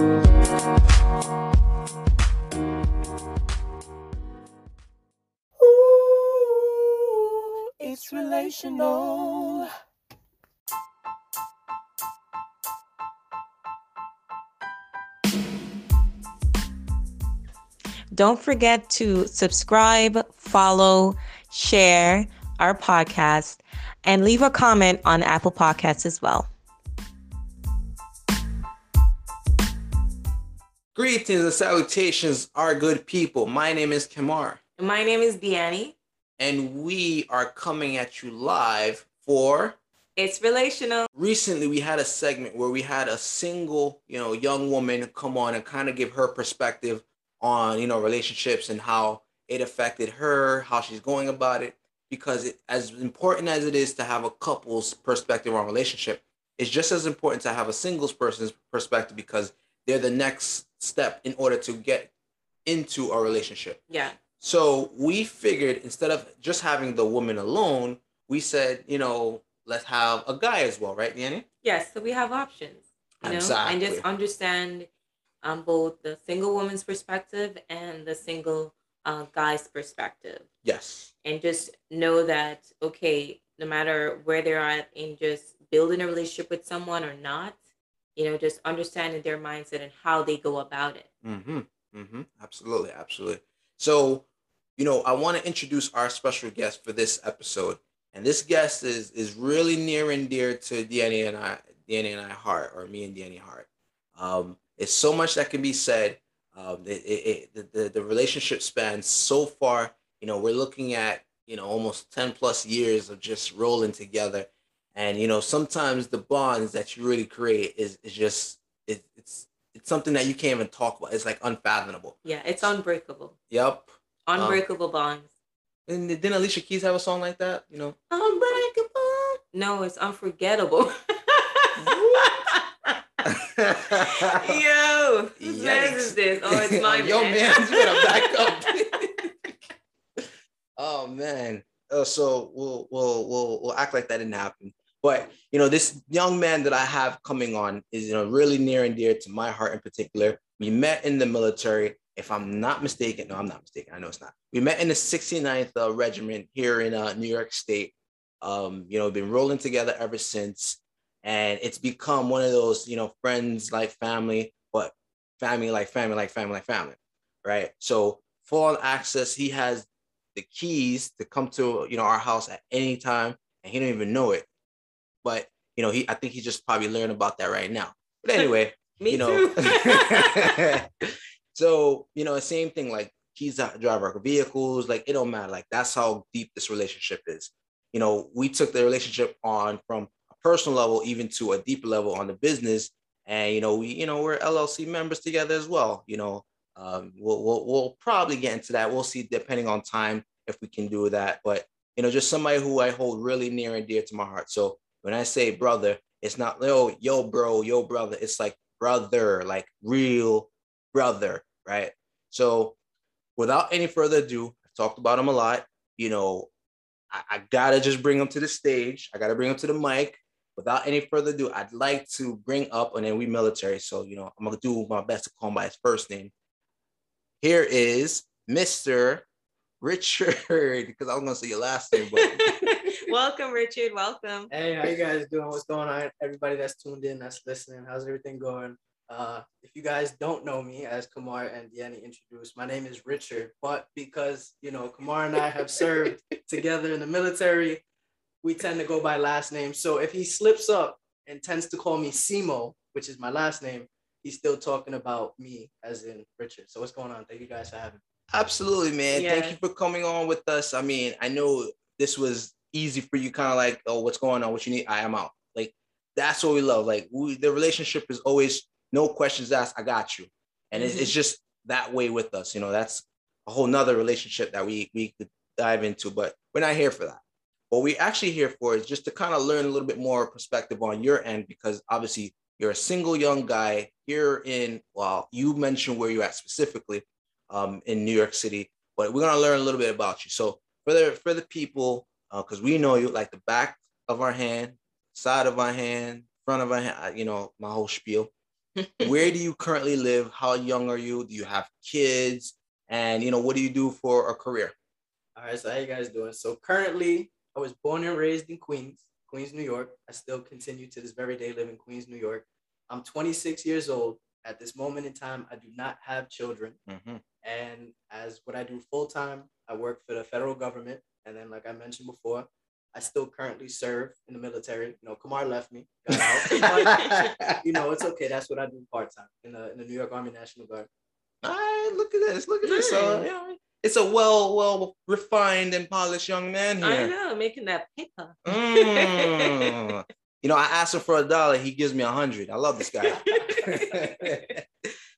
Ooh, it's relational. Don't forget to subscribe, follow, share our podcast, and leave a comment on Apple Podcasts as well. Greetings and salutations, our good people. My name is Kemar, My name is Deannie. and we are coming at you live for. It's relational. Recently, we had a segment where we had a single, you know, young woman come on and kind of give her perspective on, you know, relationships and how it affected her, how she's going about it. Because it, as important as it is to have a couple's perspective on relationship, it's just as important to have a singles person's perspective because they're the next step in order to get into a relationship. Yeah. So we figured instead of just having the woman alone, we said, you know, let's have a guy as well, right, Danny? Yes, so we have options, you know, and just understand um, both the single woman's perspective and the single uh, guy's perspective. Yes. and just know that okay no matter where they're at in just building a relationship with someone or not you know just understanding their mindset and how they go about it Mm-hmm. Mm-hmm. Absolutely. Absolutely. So, you know, I want to introduce our special guest for this episode. And this guest is is really near and dear to Danny and I, Danny and I heart, or me and Danny heart. Um, it's so much that can be said. Um, it, it, it, the, the relationship spans so far. You know, we're looking at you know almost ten plus years of just rolling together, and you know sometimes the bonds that you really create is is just it, it's it's something that you can't even talk about. It's like unfathomable. yeah it's unbreakable Yep. unbreakable bonds And didn't Alicia Keys have a song like that? You know. unbreakable no it's unforgettable yo whose man is this oh it's my Yo, man. man, you better back up. oh man. Uh, so we'll we'll we'll we'll act like that didn't happen. But you know, this young man that I have coming on is you know really near and dear to my heart in particular. We met in the military. If I'm not mistaken, no, I'm not mistaken. I know it's not. We met in the 69th uh, Regiment here in uh, New York State. Um, you know, been rolling together ever since, and it's become one of those you know friends like family, but family like family like family like family, right? So full access. He has the keys to come to you know our house at any time, and he don't even know it. But you know, he I think he's just probably learned about that right now. But anyway, me you know. so you know, same thing. Like he's a driver of vehicles. Like it don't matter. Like that's how deep this relationship is. You know, we took the relationship on from a personal level even to a deeper level on the business. And you know, we you know we're LLC members together as well. You know, um, we'll, we'll we'll probably get into that. We'll see depending on time if we can do that. But you know, just somebody who I hold really near and dear to my heart. So when I say brother, it's not yo oh, yo bro yo brother. It's like brother, like real brother, right? So without any further ado, I've talked about him a lot. You know, I, I gotta just bring him to the stage. I gotta bring him to the mic. Without any further ado, I'd like to bring up, and then we military, so you know, I'm gonna do my best to call him by his first name. Here is Mr. Richard, because I was gonna say your last name, but welcome richard welcome Hey, how you guys doing? What's going on? Everybody that's tuned in, that's listening, how's everything going? Uh, if you guys don't know me, as Kemar and Deanne introduced, my name is Richard. But because you know Kemar and I have served together in the military, we tend to go by last name. So if he slips up and tends to call me Simo, which is my last name, he's still talking about me as in Richard. So what's going on? Thank you guys for having me. Absolutely, man. Thank you for coming on with us. I mean, I know this was easy for you, kind of like, oh, what's going on? What you need? I am out. Like, that's what we love. Like, we, the relationship is always no questions asked. I got you, and it's, it's just that way with us. You know, that's a whole nother relationship that we we could dive into, but we're not here for that. What we're actually here for is just to kind of learn a little bit more perspective on your end, because obviously you're a single young guy here in. Well, you mentioned where you're at specifically um, in New York City, but we're gonna learn a little bit about you. So for the for the people, because we know you like the back of our hand, side of our hand, front of our hand, uh, you know, my whole spiel. Where do you currently live? How young are you? Do you have kids? And you know, what do you do for a career? All right, so how you guys doing? So currently, I was born and raised in Queens, Queens, New York. I still continue to this very day live in Queens, New York. I'm 26 years old. At this moment in time, I do not have children. Mm-hmm. And as what I do full time, I work for the federal government. And then, like I mentioned before, I still currently serve in the military. You know, Kemar left me, got out. but, you know, it's okay. That's what I do part time in the in the New York Army National Guard. All right, look at this. Look at this. Uh, you know, it's a well, well refined and polished young man here. I know, making that paper. Mm. you know, I asked him for a dollar. He gives me a hundred. I love this guy.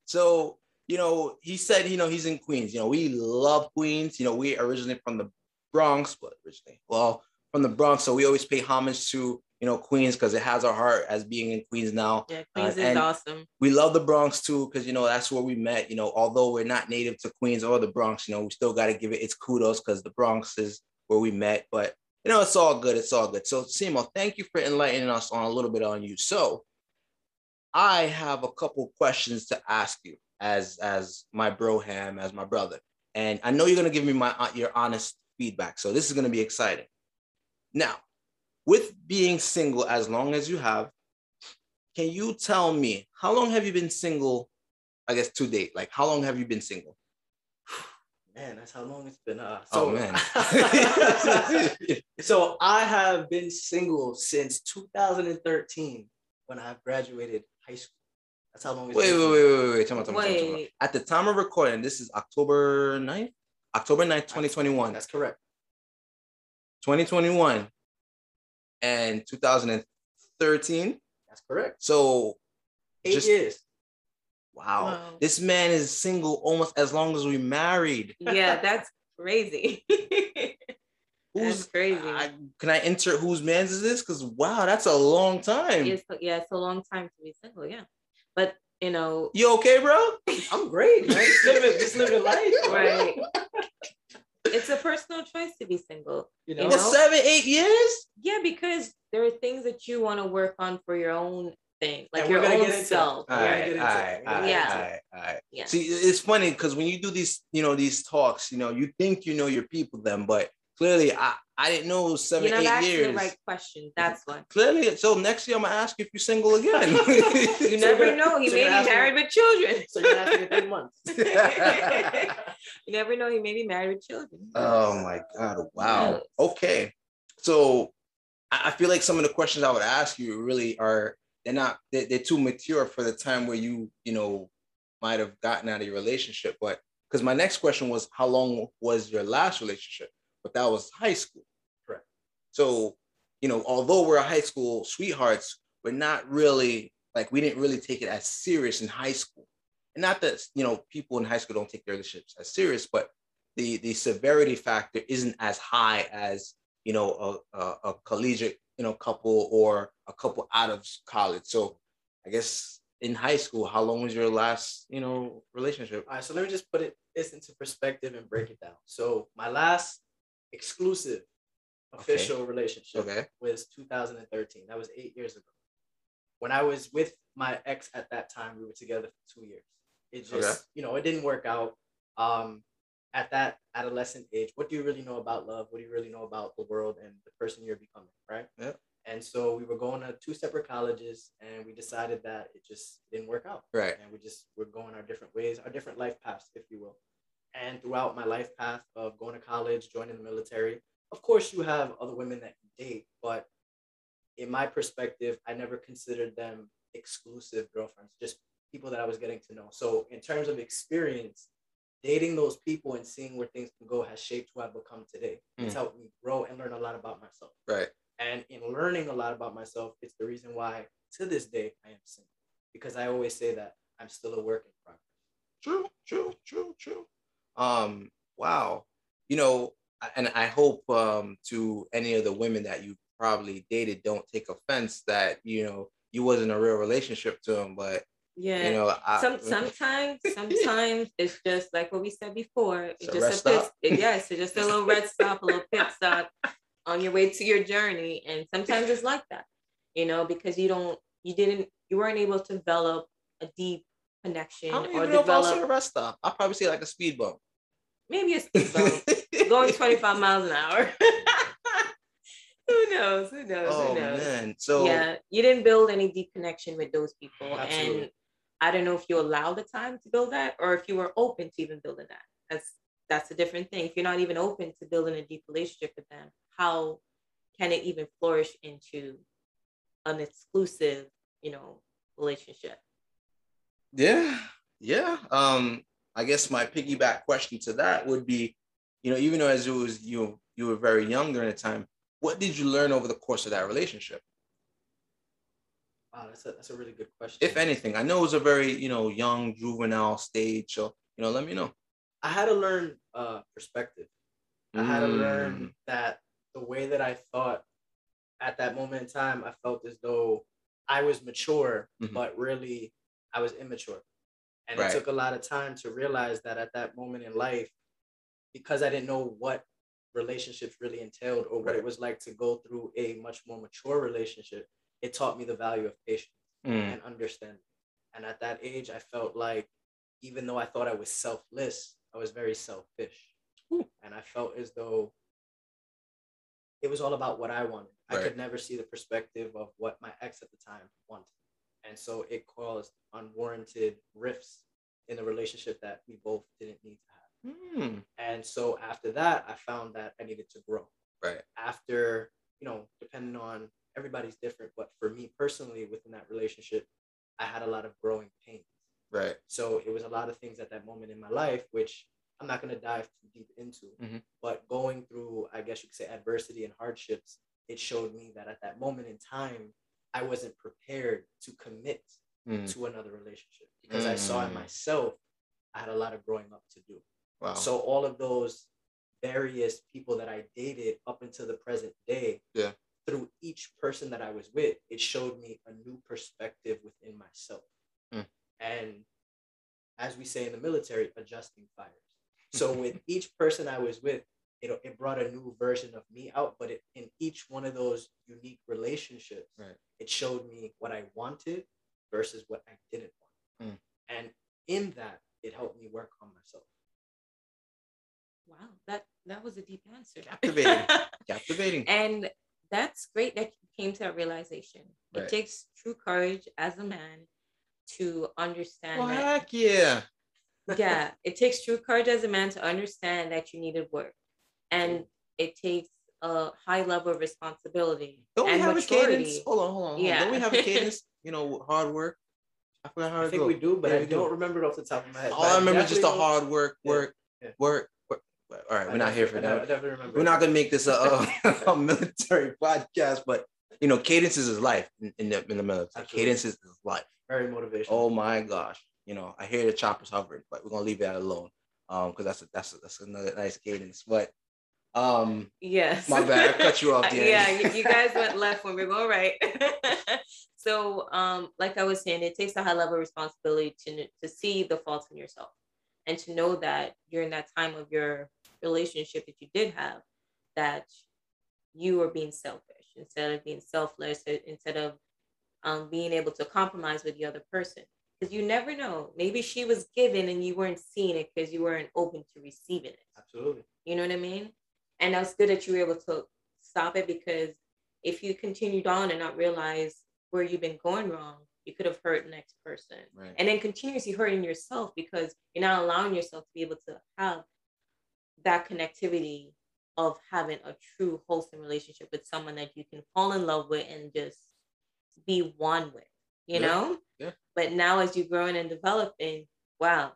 so, you know, he said, you know, he's in Queens. You know, we love Queens. You know, we originally from the Bronx, but originally, well, from the Bronx. So we always pay homage to, you know, Queens because it has our heart as being in Queens now. yeah, Queens Uh, is and- awesome. We love the Bronx too, because you know that's where we met. You know, although we're not native to Queens or the Bronx, you know, we still got to give it its kudos because the Bronx is where we met. But you know, it's all good. It's all good. So, Simo, thank you for enlightening us on a little bit on you. So, I have a couple questions to ask you as as my bro ham, as my brother, and I know you're gonna give me my uh, your honest feedback. So this is gonna be exciting. Now, with being single as long as you have, can you tell me how long have you been single? I guess to date, like how long have you been single? Man, that's how long it's been. Uh, Oh so, man. so I have been single since 2013 when I graduated high school. That's how long it's wait, been. wait, wait, wait, wait, wait. Tell me, tell me, tell me, tell me. Wait. At the time of recording, this is October 9th? October 9th, 2021. That's correct. 2021 and 2013. That's correct. So, Eight Just- years. wow. Wow. This man is single almost as long as we married. yeah, that's crazy. Who's That's crazy. I, can I insert whose man's is this? Because wow, that's a long time. it's, yeah, it's a long time to be single. Yeah, but you know, You okay, bro? I'm great, man. Just living, just living life. right? it's a personal choice to be single. You You know? For know? seven, eight years? Yeah, because there are things that you want to work on for your own thing, like your own get into it. self. All right, all right, all right, Yeah. all right, all right. Yeah. See, it's funny because when you do these, you know, these talks, you know, you think you know your people then, but clearly I, I didn't know it was seven, You're not eight years. the right question. That's why. Clearly, so next year I'm gonna ask you if you're single again. You never you're- know. He so may be married with children. So you're asking me three months. you never know. He may be married with children. Oh my god! Wow. Okay. So I I feel like some of the questions I would ask you really are they're not they're, they're too mature for the time where you you know might have gotten out of your relationship. But because my next question was how long was your last relationship? But that was high school. Correct. So you know, although we're high school sweethearts, we're not really like we didn't really take it as serious in high school. And not that you know people in high school don't take their relationships as serious, but the the severity factor isn't as high as you know a, a, a collegiate you know couple or a couple out of college. So I guess in high school, how long was your last you know relationship? All right, so let me just put it this into perspective and break it down. So my last exclusive Okay. official relationship Okay. was 2013. That was eight years ago. When I was with my ex at that time, we were together for two years. It just, Okay. you know, it didn't work out. Um, at that adolescent age, what do you really know about love? What do you really know about the world and the person you're becoming, right? Yeah. And so we were going to two separate colleges, and we decided that it just didn't work out Right. and we just we're going our different ways, our different life paths, if you will. And throughout my life path of going to college, joining the military, of course you have other women that you date, but in my perspective, I never considered them exclusive girlfriends, just people that I was getting to know. So in terms of experience, dating those people and seeing where things can go has shaped who I've become today. It's Mm. helped me grow and learn a lot about myself. Right. And in learning a lot about myself, it's the reason why to this day I am single. Because I always say that I'm still a work in progress. True, true, true, true. Um, wow. You know, and I hope um to any of the women that you probably dated don't take offense that you know you wasn't a real relationship to them, but Yeah. you know, I, Some sometimes, sometimes it's just like what we said before. It's just a pit, stop? yes, it's just a little red stop, a little pit stop on your way to your journey. And sometimes it's like that, you know, because you don't, you didn't, you weren't able to develop a deep connection I don't or even know if I'll say a rest stop. I'll probably say like a speed bump. maybe a speed bump going 25 miles an hour. who knows? Who knows? Oh who knows? man. So yeah, you didn't build any deep connection with those people, Absolutely. and I don't know if you allow the time to build that, or if you were open to even building that. That's that's a different thing. If you're not even open to building a deep relationship with them, how can it even flourish into an exclusive, you know, relationship? Yeah, yeah. Um, I guess my piggyback question to that would be, you know, even though as it was you you were very young during the time, what did you learn over the course of that relationship? Wow, that's a that's a really good question. If anything, I know it was a very, you know, young juvenile stage. So, you know, let me know. I had to learn uh perspective. I had to Mm. learn that the way that I thought at that moment in time, I felt as though I was mature, Mhm. but really I was immature. And Right. it took a lot of time to realize that at that moment in life, because I didn't know what relationships really entailed or what Right. it was like to go through a much more mature relationship, it taught me the value of patience Mm, and understanding. And at that age, I felt like even though I thought I was selfless, I was very selfish. Ooh. And I felt as though it was all about what I wanted. I could never see the perspective of what my ex at the time wanted. And so it caused unwarranted rifts in the relationship that we both didn't need to have. mm, And so after that, I found that I needed to grow right. after you know depending on everybody's different but for me personally within that relationship i had a lot of growing pains Right. so it was a lot of things at that moment in my life which i'm not going to dive too deep into Mhm. but going through i guess you could say adversity and hardships it showed me that at that moment in time i wasn't prepared to commit Mm, to another relationship because i saw in Mm. myself i had a lot of growing up to do wow. so all of those various people that I dated up until the present day, Yeah. through each person that I was with, it showed me a new perspective within myself. Mm. And as we say in the military, adjusting fires. So with each person I was with, it, it brought a new version of me out, but it, in each one of those unique relationships, Right. it showed me what I wanted versus what I didn't want. Mm. And in that, it helped me work on myself. Wow, that that was a deep answer. Captivating. Captivating. and that's great that you came to that realization. Right. It takes true courage as a man to understand Well, that. heck yeah. Yeah, it takes true courage as a man to understand that you needed work, and it takes a high level of responsibility Don't we and have a cadence? Hold on, hold on. hold on. Yeah. Don't we have a cadence? You know, hard work. I forgot how I think go. we do, but Yeah, I we do. don't remember it off the top of my head. All But I remember is just the hard work, work, yeah. work, work. All right, we're not here for that. We're not gonna make this a, a, a military podcast, but you know, cadences is life in, in the in the military. Absolutely. Cadences is life. very motivational. Oh my gosh. You know, I hear the choppers hovering, but we're gonna leave that alone. Um, because that's a, that's a, that's another nice cadence. But um, Yes. My bad, I cut you off, Danny. yeah, you, guys went left when we going right. so, um, like I was saying, it takes a high level of responsibility to to see the faults in yourself and to know that during that time of your relationship that you did have, that you were being selfish instead of being selfless, uh, instead of um, being able to compromise with the other person. Because you never know. Maybe she was given and you weren't seeing it because you weren't open to receiving it. Absolutely. You know what I mean? And that's good that you were able to stop it because if you continued on and not realize where you've been going wrong, you could have hurt the next person. right. And then continuously hurting yourself because you're not allowing yourself to be able to have that connectivity of having a true wholesome relationship with someone that you can fall in love with and just be one with, you Yeah, know? yeah. But now as you're growing and developing, wow,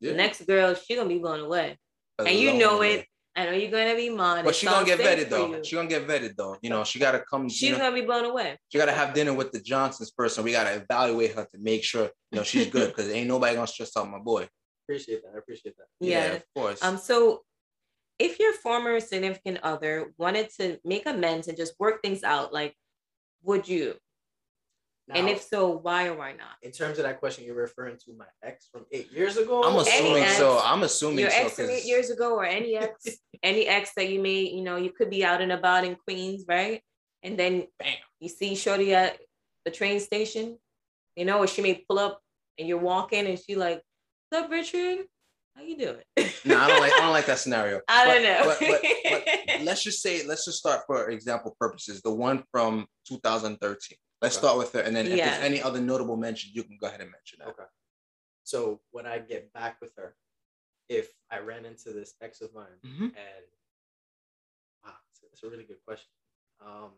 Yeah. the next girl, she gonna be blown away. And you know way. it. I know you're gonna be modest. But she gonna get vetted though. you, She gonna get vetted though. You know, she gotta come. She's you know, gonna be blown away. she gotta have dinner with the Johnsons first, and we gotta evaluate her to make sure you know she's good because ain't nobody gonna stress out my boy. Appreciate that. I appreciate that. Yeah. of course. Um. So, if your former significant other wanted to make amends and just work things out, like, would you? And if so, why or why not? in terms of that question, you're referring to my ex from eight years ago. I'm assuming ex- so. I'm assuming Your so. ex from eight 'cause- years ago, or any ex, any ex that you may, you know, you could be out and about in Queens, right? And then Bam. you see Shorty at the train station, you know, or she may pull up and you're walking and she like, What's up, Richard? How you doing? No, I don't like I don't like that scenario. I don't But- know. But, but, but let's just say let's just start for example purposes. The one from 2013. Let's Okay. start with her, and then if Yeah. there's any other notable mention, you can go ahead and mention that. Okay. So when I get back with her, if I ran into this ex of mine Mhm. and wow, it's a, it's a really good question. Um,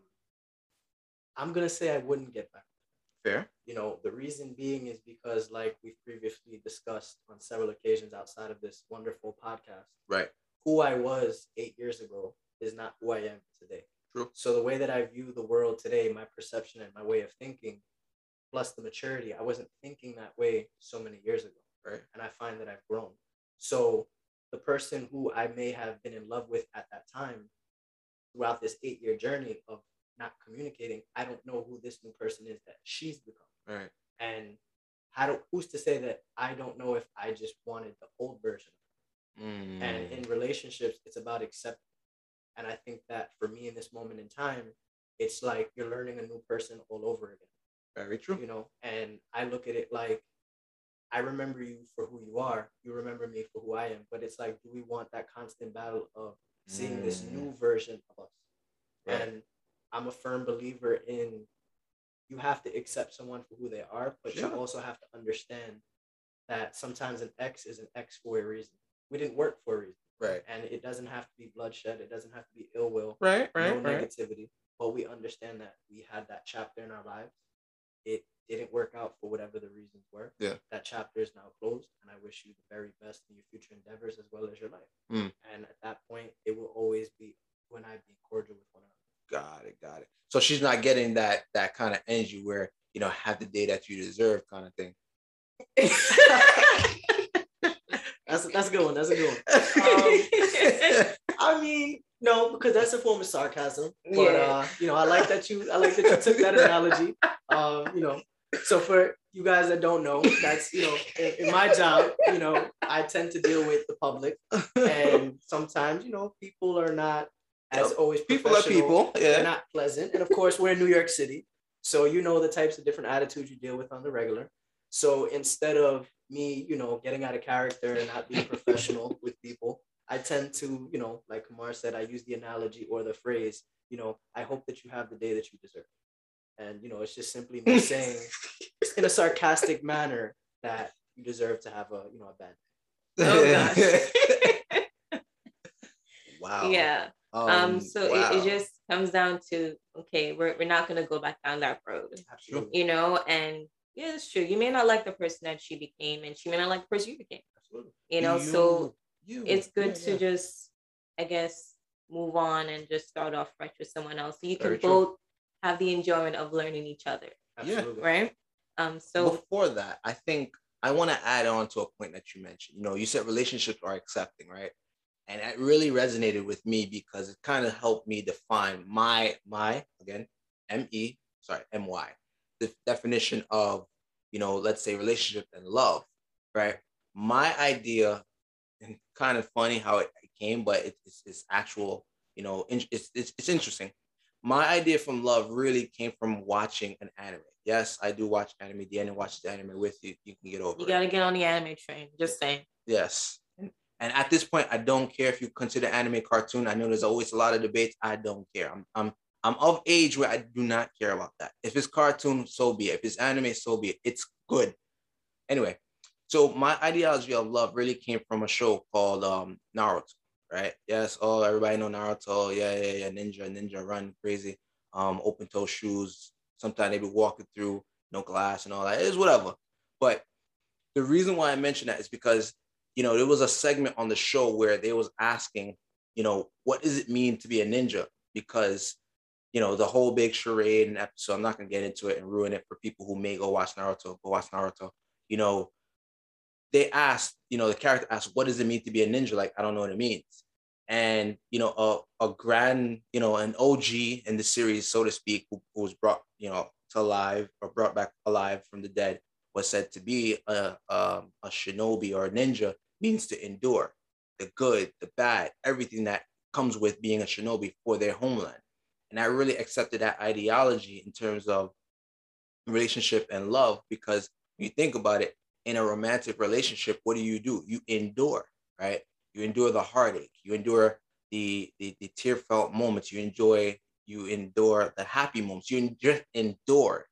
I'm gonna say I wouldn't get back. Fair. You know, the reason being is because, like we've previously discussed on several occasions outside of this wonderful podcast, Right. who I was eight years ago is not who I am today. True. So the way that I view the world today, my perception and my way of thinking, plus the maturity, I wasn't thinking that way so many years ago. Right. And I find that I've grown. So the person who I may have been in love with at that time, throughout this eight year journey of not communicating, I don't know who this new person is that she's become. Right. And how do who's to say that I don't know if I just wanted the old version Mm. and in relationships it's about acceptance and i think that for me in this moment in time it's like you're learning a new person all over again Very true. you know and i look at it like i remember you for who you are you remember me for who i am but it's like do we want that constant battle of seeing this Mm. new version of us Right. and i'm a firm believer in you have to accept someone for who they are but Sure. you also have to understand that sometimes an ex is an ex for a reason we didn't work for a reason Right. and it doesn't have to be bloodshed it doesn't have to be ill will Right. no Right. Right. negativity but we understand that we had that chapter in our lives it didn't work out for whatever the reasons were Yeah. that chapter is now closed and i wish you the very best in your future endeavors as well as your life Mm. and at that point it will always be when i be cordial with one another Got it. Got it. So she's not getting that that kind of energy where you know have the day that you deserve kind of thing. that's that's a good one that's a good one Um, I mean, no, because that's a form of sarcasm. But Yeah. uh, you know, I like that you I like that you took that analogy. Um, you know, so for you guys that don't know, that's you know, in, in my job, you know, I tend to deal with the public, and sometimes you know, people are not as Yep. always people are people. They're Yeah. not pleasant, and of course, we're in New York City, so you know the types of different attitudes you deal with on the regular. So instead of me, you know, getting out of character and not being professional with people, I tend to, you know, like Kemar said, I use the analogy or the phrase, you know, I hope that you have the day that you deserve. And, you know, it's just simply me saying in a sarcastic manner that you deserve to have a, you know, a bad day. Oh, gosh. wow. yeah. Um, so it, it just comes down to okay, we're we're not gonna go back down that road. Absolutely. You know, and yeah, it's true. You may not like the person that she became, and she may not like the person you became. Absolutely. You know, so you, it's good yeah, to yeah. just I guess move on and just start off fresh with someone else. So you Very can true. both have the enjoyment of learning each other. Yeah. Absolutely. Right? Um so before that, I think I want to add on to a point that you mentioned. You know, you said relationships are accepting, right? And it really resonated with me because it kind of helped me define my my again M E sorry M Y the definition of you know let's say relationship and love, right? My idea and kind of funny how it came, but it, it's it's actual you know in- it's, it's it's interesting. My idea from love really came from watching an anime. Yes, I do watch anime. The Deanna watches the anime with you. You can get over you it. gotta get on the anime train. Just saying. Yes. And at this point, I don't care if you consider anime cartoon. I know there's always a lot of debates. I don't care. I'm I'm I'm of age where I do not care about that. If it's cartoon, so be it. If it's anime, so be it. It's good. Anyway, so my ideology of love really came from a show called um Naruto, right? Yes, oh everybody know Naruto. Yeah, yeah, yeah. Ninja, ninja run crazy. Um, open toe shoes. Sometimes they be walking through no glass and all that. It's whatever. But the reason why I mention that is because you know there was a segment on the show where they was asking, you know, what does it mean to be a ninja? Because you know the whole big charade and episode. I'm not gonna get into it and ruin it for people who may go watch Naruto. Go watch Naruto. You know, they asked, you know, the character asked, what does it mean to be a ninja? Like, I don't know what it means. And you know, a, a grand, you know, an OG in the series, so to speak, who, who was brought, you know, to alive or brought back alive from the dead, was said to be a, um, a shinobi or a ninja means to endure the good, the bad, everything that comes with being a shinobi for their homeland. And I really accepted that ideology in terms of relationship and love because you think about it, in a romantic relationship, what do you do? You endure, right? You endure the heartache. You endure the the, the tear felt moments. You enjoy. You endure the happy moments. You just endure.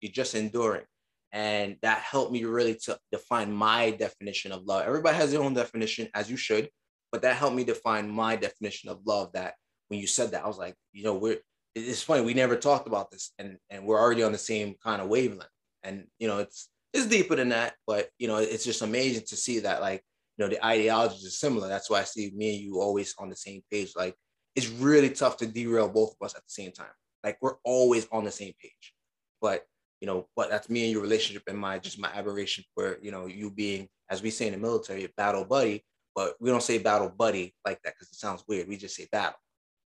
You're just enduring, and that helped me really to define my definition of love. Everybody has their own definition, as you should, but that helped me define my definition of love. That when you said that, I was like, you know, we're. It's funny we never talked about this, and and we're already on the same kind of wavelength. And you know, it's it's deeper than that, but you know, it's just amazing to see that like you know the ideologies are similar. That's why I see me and you always on the same page. Like it's really tough to derail both of us at the same time. Like we're always on the same page. But you know, but that's me and your relationship and my just my aberration for you know you being, as we say in the military, a battle buddy. But we don't say battle buddy like that because it sounds weird. We just say battle.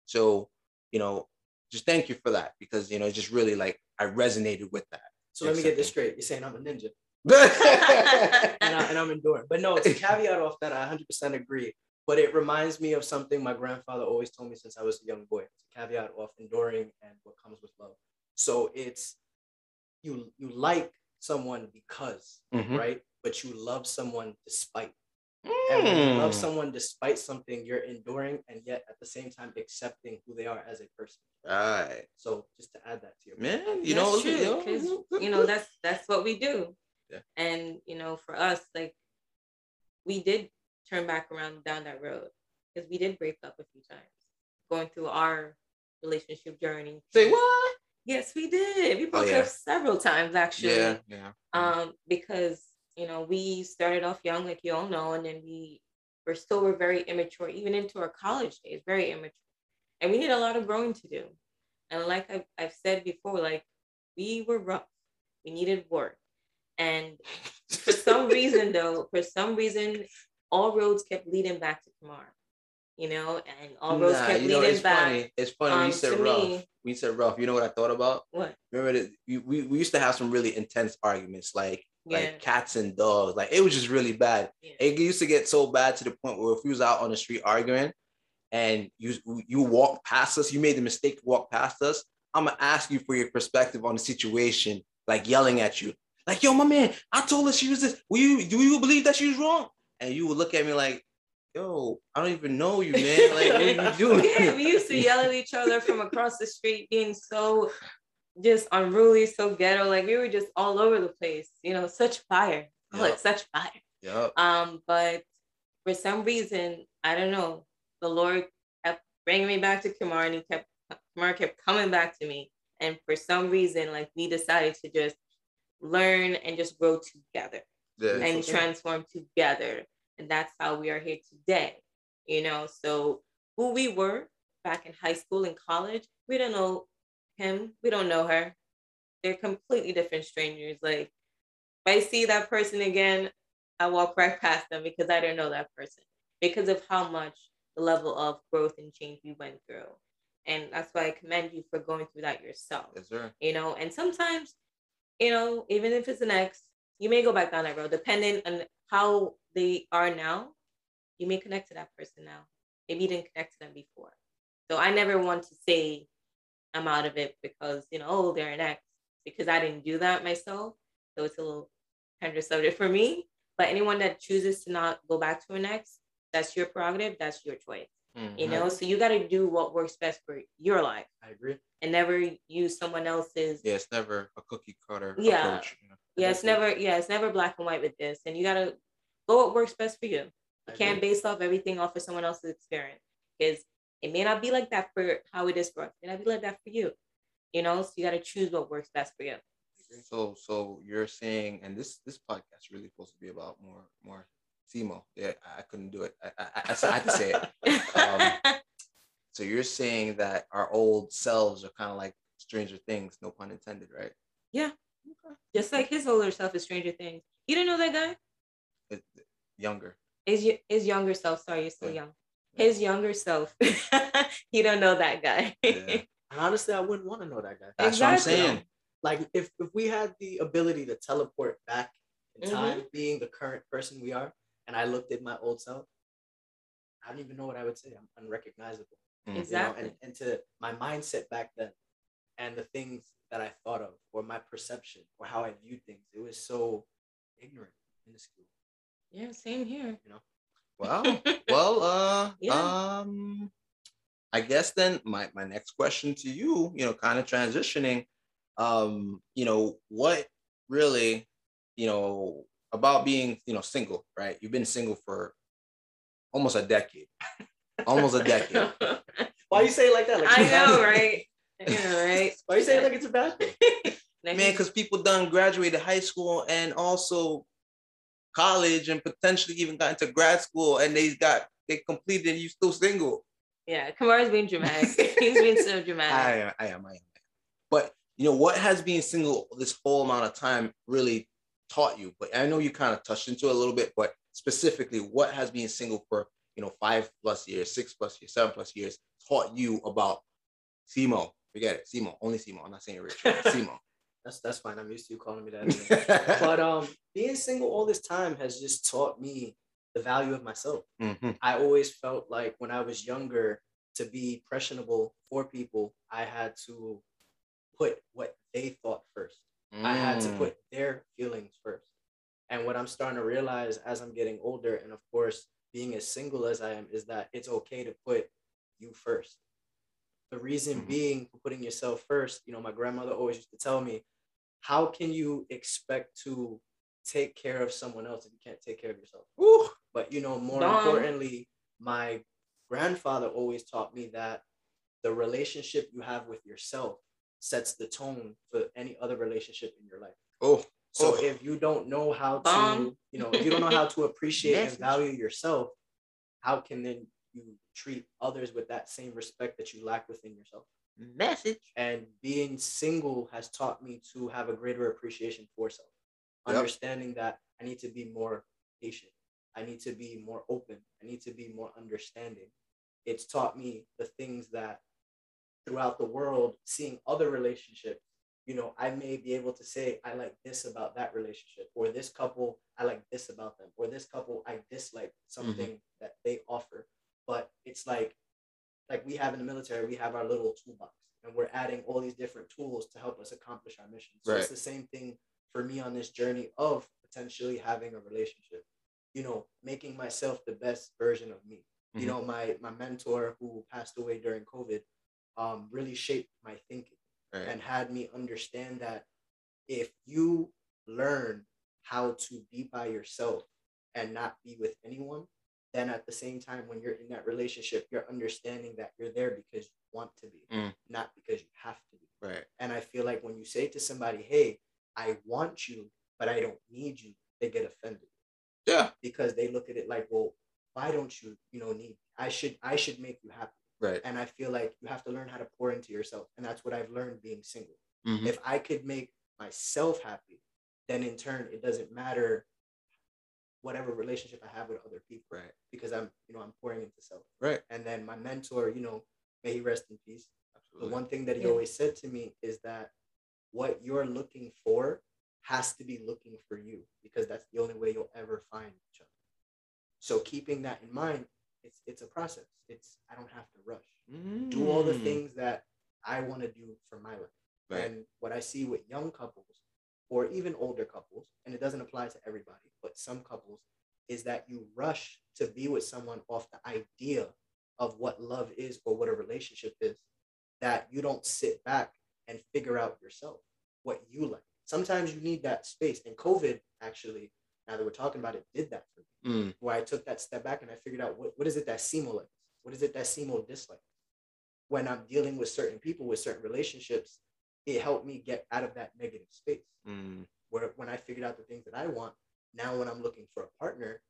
So you know, just thank you for that because you know, it's just really like I resonated with that. So let me get this straight. You're saying I'm a ninja. and, I, and I'm enduring. But no, to caveat off that, I 100% agree. But it reminds me of something my grandfather always told me since I was a young boy. It's a caveat of enduring and what comes with love. So it's you you like someone because, Mhm. right? But you love someone despite. And when you love Mm. someone despite something, you're enduring and yet at the same time accepting who they are as a person. Right. So just to add that to your Man, you That's know, true, you know, 'cause, you know that's that's what we do Yeah. and you know for us like we did turn back around down that road because we did break up a few times going through our relationship journey say what? yes we did we broke yeah. up several times actually Yeah, yeah. um because you know we started off young like you all know and then we were still were very immature even into our college days very immature and we need a lot of growing to do and like I've, I've said before like we were rough we needed work and for some reason though for some reason all roads kept leading back to Kemar you know and all roads Nah, kept you know, leading it's back funny. It's funny. um, you said rough. me- you said rough, you know what I thought about? what Remember that we, we, we used to have some really intense arguments, like Yeah. like cats and dogs. Like it was just really bad. Yeah. It used to get so bad to the point where if we was out on the street arguing, and you you walk past us, you made the mistake to walk past us. I'm gonna ask you for your perspective on the situation, like yelling at you, like yo, my man, I told her she was this. Will you do you believe that she was wrong? And you would look at me like, yo, I don't even know you, man. Like what are you doing? yeah, we used to yell at each other from across the street, being so just unruly, so ghetto. Like we were just all over the place, you know, such fire. Oh, Yeah. such fire. Yep. Um, but for some reason, I don't know, the Lord kept bringing me back to Kemar and he kept, Kemar kept coming back to me. And for some reason, like we decided to just learn and just grow together Yeah. and okay. transform together. And that's how we are here today. You know, so who we were back in high school and college, we don't know him, we don't know her. They're completely different strangers. Like if I see that person again, I walk right past them because I don't know that person because of how much the level of growth and change we went through. And that's why I commend you for going through that yourself Yes, sir. you know and sometimes you know even if it's an ex you may go back down that road depending on how they are now you may connect to that person now maybe you didn't connect to them before so i never want to say i'm out of it because you know oh they're an ex because i didn't do that myself so it's a little tender subject for me but anyone that chooses to not go back to an ex that's your prerogative that's your choice you Mhm. know so you got to do what works best for your life I agree. and never use someone else's Yeah, it's never a cookie cutter Yeah. approach. you know? yeah it's never yeah it's never black and white with this and you gotta go what works best for you I can't agree. base off everything off of someone else's experience because it may not be like that for how it is for us it may not be like that for you you know so you gotta choose what works best for you So, so you're saying, and this this podcast is really supposed to be about more more Simo. Yeah, I, couldn't do it. I, I, I, I had to say it. Um, So you're saying that our old selves are kind of like Stranger Things, no pun intended, right? Yeah. Just like his older self is stranger things you didn't know that guy It, younger. Is y- is younger self sorry you're still Yeah. young his younger self he don't know that guy Yeah. And honestly, I wouldn't want to know that guy. That's Exactly. what I'm saying. Like if if we had the ability to teleport back in Mhm. time, being the current person we are, and I looked at my old self, I don't even know what I would say. I'm unrecognizable. Mm. you know, exactly and, and to my mindset back then and the things that I thought of or my perception or how I viewed things, it was so ignorant. in the school. Yeah, same here. Well, well, uh, Yeah. um, I guess then my my next question to you, you know, kind of transitioning, um, you know, what really, you know, about being, you know, single, right? You've been single for almost a decade, almost a decade. Why you say it like that? Like I it's a bad know, right? I know, right? Why you say it like it's a bad thing? Man, because people done graduated high school and also college and potentially even got into grad school and they got they completed and you still single. yeah, Kemar's being dramatic. He's being so dramatic. I am, I am, I am. But you know, what has being single this whole amount of time really taught you? But I know you kind of touched into it a little bit, but specifically, what has being single for you know five plus years, six plus years, seven plus years taught you about Simo? Forget it, Simo, only Simo. I'm not saying Rich, Simo. That's that's fine. I'm used to you calling me that. but um, being single all this time has just taught me the value of myself. Mhm. I always felt like when I was younger, to be impressionable for people, I had to put what they thought first. I had to Mm. put their feelings first. And what I'm starting to realize as I'm getting older, and of course, being as single as I am, is that it's okay to put you first. The reason Mhm. being for putting yourself first, you know, my grandmother always used to tell me, how can you expect to take care of someone else if you can't take care of yourself? Woo. But you know, more Dumb. importantly, my grandfather always taught me that the relationship you have with yourself sets the tone for any other relationship in your life. Oh, So Oh. if you don't know how to, Bomb. you know, if you don't know how to appreciate and value yourself, how can then you treat others with that same respect that you lack within yourself? Message. And being single has taught me to have a greater appreciation for self. Yep. Understanding that I need to be more patient. I need to be more open. I need to be more understanding. It's taught me the things that throughout the world, seeing other relationships, you know, I may be able to say, I like this about that relationship, or this couple, I like this about them, or this couple, I dislike mm-hmm. something that they offer. But it's like, like we have in the military, we have our little toolbox, and we're adding all these different tools to help us accomplish our mission. So it's the same thing for me on this journey of potentially having a relationship. You know, making myself the best version of me. You Mhm. know, my my mentor who passed away during COVID, um, really shaped my thinking Right. and had me understand that if you learn how to be by yourself and not be with anyone, then at the same time, when you're in that relationship, you're understanding that you're there because you want to be, Mm. not because you have to be. Right. And I feel like when you say to somebody, hey, I want you, but I don't need you, they get offended Yeah. because they look at it like, well, why don't you, you know, need me? I should I should make you happy. Right. And I feel like you have to learn how to pour into yourself. And that's what I've learned being single. Mhm. If I could make myself happy, then in turn it doesn't matter whatever relationship I have with other people. Right. Because I'm, you know, I'm pouring into self. Right. And then my mentor, you know, may he rest in peace. Absolutely. The one thing that he Yeah. always said to me is that what you're looking for has to be looking for you because that's the only way you'll ever find each other. So keeping that in mind, it's it's a process. It's I don't have to rush. Do all the Mm. things that I want to do for my life. Right. And what I see with young couples or even older couples, and it doesn't apply to everybody, but some couples, is that you rush to be with someone off the idea of what love is or what a relationship is, that you don't sit back and figure out yourself what you like. Sometimes you need that space. And COVID, actually, now that we're talking about it, did that for me Mm. where I took that step back and I figured out what, what is it that Simo likes? What is it that Simo dislikes? When I'm dealing with certain people with certain relationships, it helped me get out of that negative space. Mm. Where when I figured out the things that I want, now when I'm looking for a partner,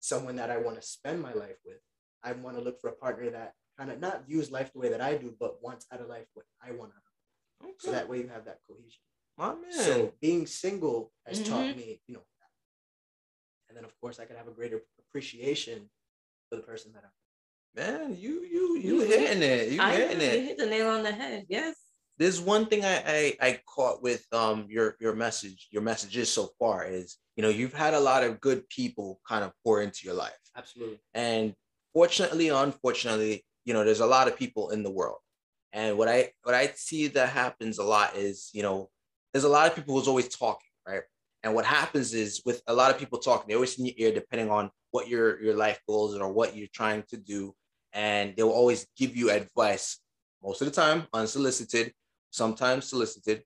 someone that I want to spend my life with, I want to look for a partner that kind of not views life the way that I do, but wants out of life what I want out of life. So that way you have that cohesion. My man. So being single has taught Mhm. me, you know, that. and then of course I can have a greater appreciation for the person that I'm. man, you you you You- hitting it. You I know, hitting you it. hit the nail on the head. Yes. There's one thing I, I I caught with um your your message, your messages so far is, you know, you've had a lot of good people kind of pour into your life. Absolutely. And fortunately, unfortunately, you know, there's a lot of people in the world. And what I what I see that happens a lot is, you know, there's a lot of people who's always talking, right? And what happens is with a lot of people talking, they always in your ear depending on what your your life goals or what you're trying to do, and they will always give you advice most of the time unsolicited, sometimes solicited,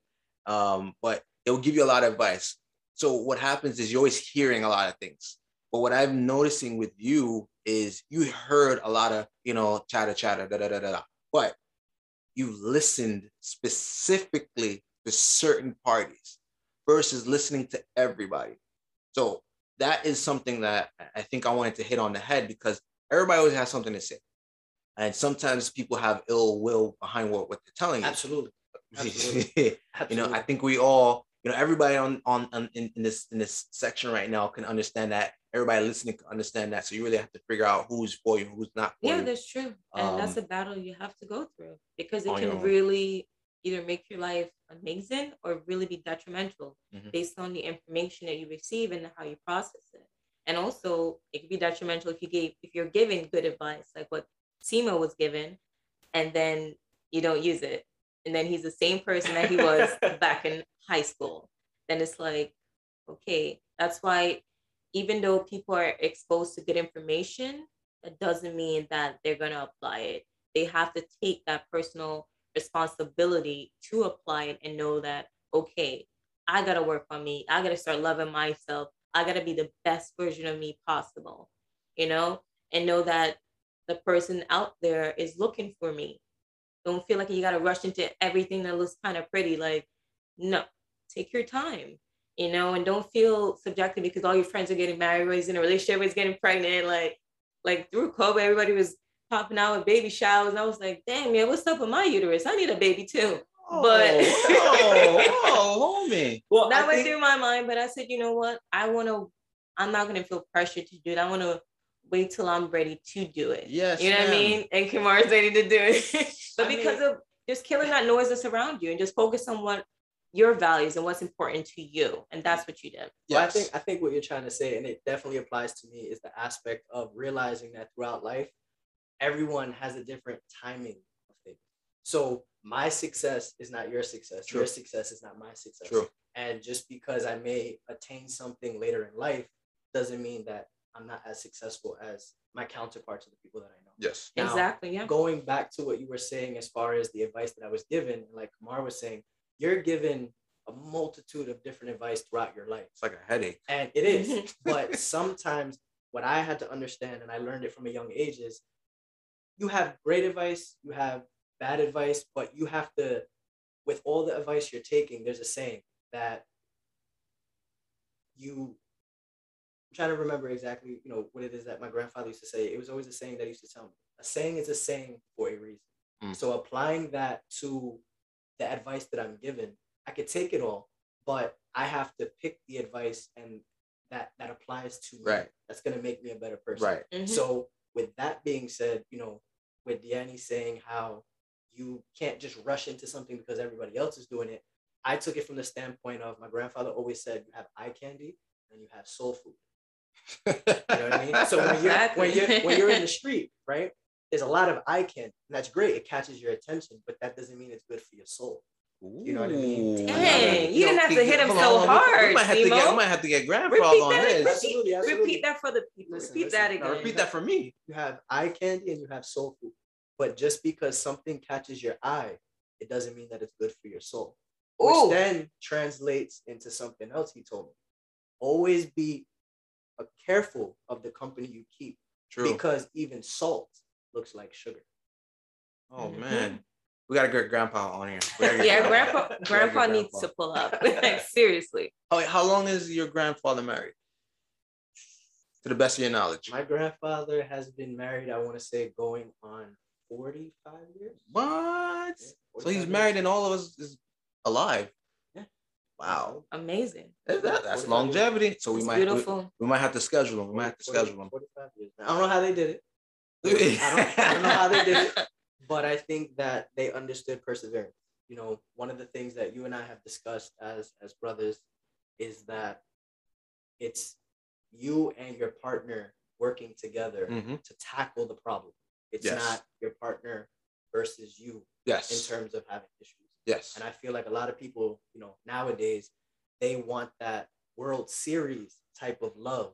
um, but they'll give you a lot of advice. So what happens is you're always hearing a lot of things. But what I'm noticing with you is you heard a lot of, you know, chatter, chatter, da da da da. da. But you listened specifically to certain parties versus listening to everybody. So that is something that I think I wanted to hit on the head because everybody always has something to say. And sometimes people have ill will behind what, what they're telling you. Absolutely. You know, I think we all, you know, everybody on on, on in, in this in this section right now can understand that. Everybody listening can understand that. So you really have to figure out who's for you, who's not for Yeah, you. that's true. And that's Um, a battle you have to go through because it can really either make your life amazing or really be detrimental Mhm. based on the information that you receive and how you process it. And also it could be detrimental if you gave if you're giving good advice, like what Simo was given, and then you don't use it. And then he's the same person that he was back in high school. Then it's like, okay, that's why even though people are exposed to good information, that doesn't mean that they're going to apply it. They have to take that personal responsibility to apply it and know that, okay, I got to work on me. I got to start loving myself. I got to be the best version of me possible, you know, and know that the person out there is looking for me. Don't feel like you got to rush into everything that looks kind of pretty. Like, no, take your time you know, and don't feel subjected because all your friends are getting married, everybody's in a relationship, everybody's getting pregnant. Like, like through COVID, everybody was popping out with baby showers. And I was like, damn, man, what's up with my uterus? I need a baby too. Oh, but- oh, oh, homie. well, that I went think- through my mind, but I said, you know what? I want to, I'm not going to feel pressured to do it. I want to wait till I'm ready to do it. Yes. You know what I mean? And Kemar's ready to do it. but I mean- because of just killing that noise that's around you and just focus on what your values and what's important to you. And that's what you did. Well, I think I think what you're trying to say, and it definitely applies to me, is the aspect of realizing that throughout life, everyone has a different timing of things. So my success is not your success. True. Your success is not my success. True. And just because I may attain something later in life doesn't mean that I'm not as successful as my counterparts of the people that I know. Yes. Now, exactly. Yeah. Going back to what you were saying as far as the advice that I was given, like Kemar was saying, you're given a multitude of different advice throughout your life. It's like a headache. And it is. but sometimes what I had to understand, and I learned it from a young age, is you have great advice, you have bad advice, but you have to, with all the advice you're taking, there's a saying that you I'm trying to remember exactly, you know, what it is that my grandfather used to say. It was always a saying that he used to tell me. A saying is a saying for a reason. Mm. So applying that to the advice that I'm given, I could take it all, but I have to pick the advice and that that applies to me. Right. That's gonna make me a better person. Right. Mhm. So with that being said, you know, with Danny saying how you can't just rush into something because everybody else is doing it, I took it from the standpoint of my grandfather always said you have eye candy and you have soul food. You know what I mean? So when you're when you're when you're in the street, right? There's a lot of eye candy, and that's great. It catches your attention, but that doesn't mean it's good for your soul. You know what I mean? Ooh. Dang, you Yo, didn't have to hit him so on, hard, We might have to get, Simo. might have to get grandfather Repeat on that. this. Repeat, Absolutely, absolutely. repeat that for the people. Listen, repeat listen. that again. Repeat that for me. You have eye candy and you have soul food. But just because something catches your eye, it doesn't mean that it's good for your soul. Which then translates into something else he told me. Always be careful of the company you keep True. because even salt looks like sugar. Oh Mhm. man, we gotta get grandpa on here. We Yeah, grandpa. grandpa, We gotta get grandpa needs grandpa. to pull up. like seriously. Oh, wait, how long is your grandfather married? To the best of your knowledge. My grandfather has been married, I want to say, going on 45 years. What? Yeah, So 45 he's years. married and all of us is alive. Yeah. Wow. Amazing. That- that- that's longevity. So we It's might we, beautiful. we might have to schedule them. We might have to schedule them. I don't know how they did it. I don't, I don't know how they did it, but I think that they understood perseverance. You know, one of the things that you and I have discussed as as brothers is that it's you and your partner working together Mhm. to tackle the problem. It's Yes. not your partner versus you yes. in terms of having issues. Yes. And I feel like a lot of people, you know, nowadays, they want that World Series type of love,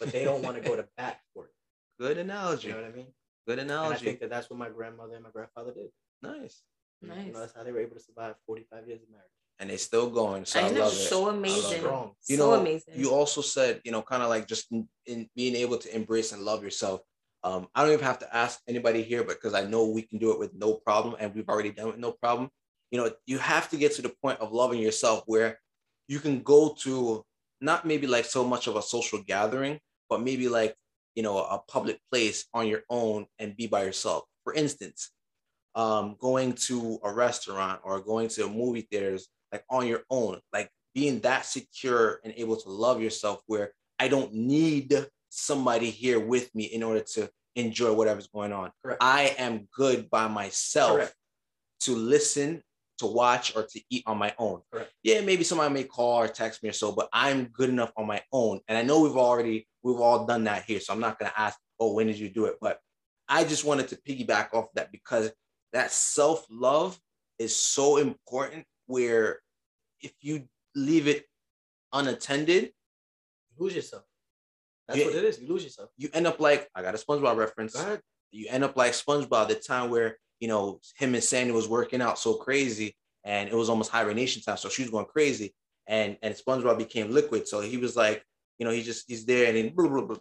but they don't want to go to bat for it. Good analogy. You know what I mean? Good And I analogy. think that that's what my grandmother and my grandfather did. nice. You know, Nice. that's how they were able to survive 45 years of marriage. And they're still going. So I, I love it. so amazing. it. Strong. You so know, amazing. you also said, you know, kind of like just in, in being able to embrace and love yourself. Um, I don't even have to ask anybody here, but because I know we can do it with no problem, and we've already done it with no problem. You know, you have to get to the point of loving yourself where you can go to not maybe like so much of a social gathering, but maybe like you know a public place on your own and be by yourself. For instance, um, going to a restaurant or going to a movie theaters like on your own, like being that secure and able to love yourself where I don't need somebody here with me in order to enjoy whatever's going on. Correct. I am good by myself Correct. to listen, to watch, or to eat on my own. Correct. Yeah, maybe somebody may call or text me or so, but I'm good enough on my own. And I know we've already we've all done that here. So I'm not gonna ask, oh, when did you do it? But I just wanted to piggyback off that because that self-love is so important where if you leave it unattended, You lose yourself. That's Yeah. what it is. You lose yourself. you end up like I got a SpongeBob reference. Go. You end up like SpongeBob, the time where you know him and Sandy was working out so crazy, and it was almost hibernation time, so she was going crazy, and and SpongeBob became liquid, so he was like, you know, he just he's there, and then blah, blah, blah.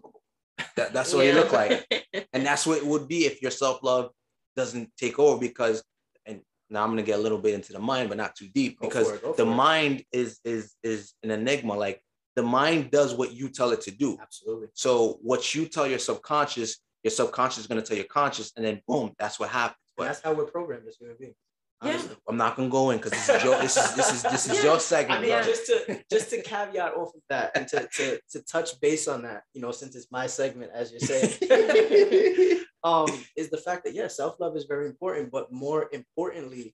That, that's what he looked like, and that's what it would be if your self love doesn't take over because. And now I'm gonna get a little bit into the mind, but not too deep Go because for it, go the it. mind is is is an enigma. Like the mind does what you tell it to do. Absolutely. So what you tell your subconscious, your subconscious is going to tell your conscious, and then boom, that's what happens. But that's how we're programmed as human beings. Yeah. I'm not going to go in because this is your this is this is this is Yeah. your I segment. mean, bro. just to just to caveat off of that and to, to to touch base on that, you know, since it's my segment, as you're saying, um, is the fact that yeah, self love is very important, but more importantly,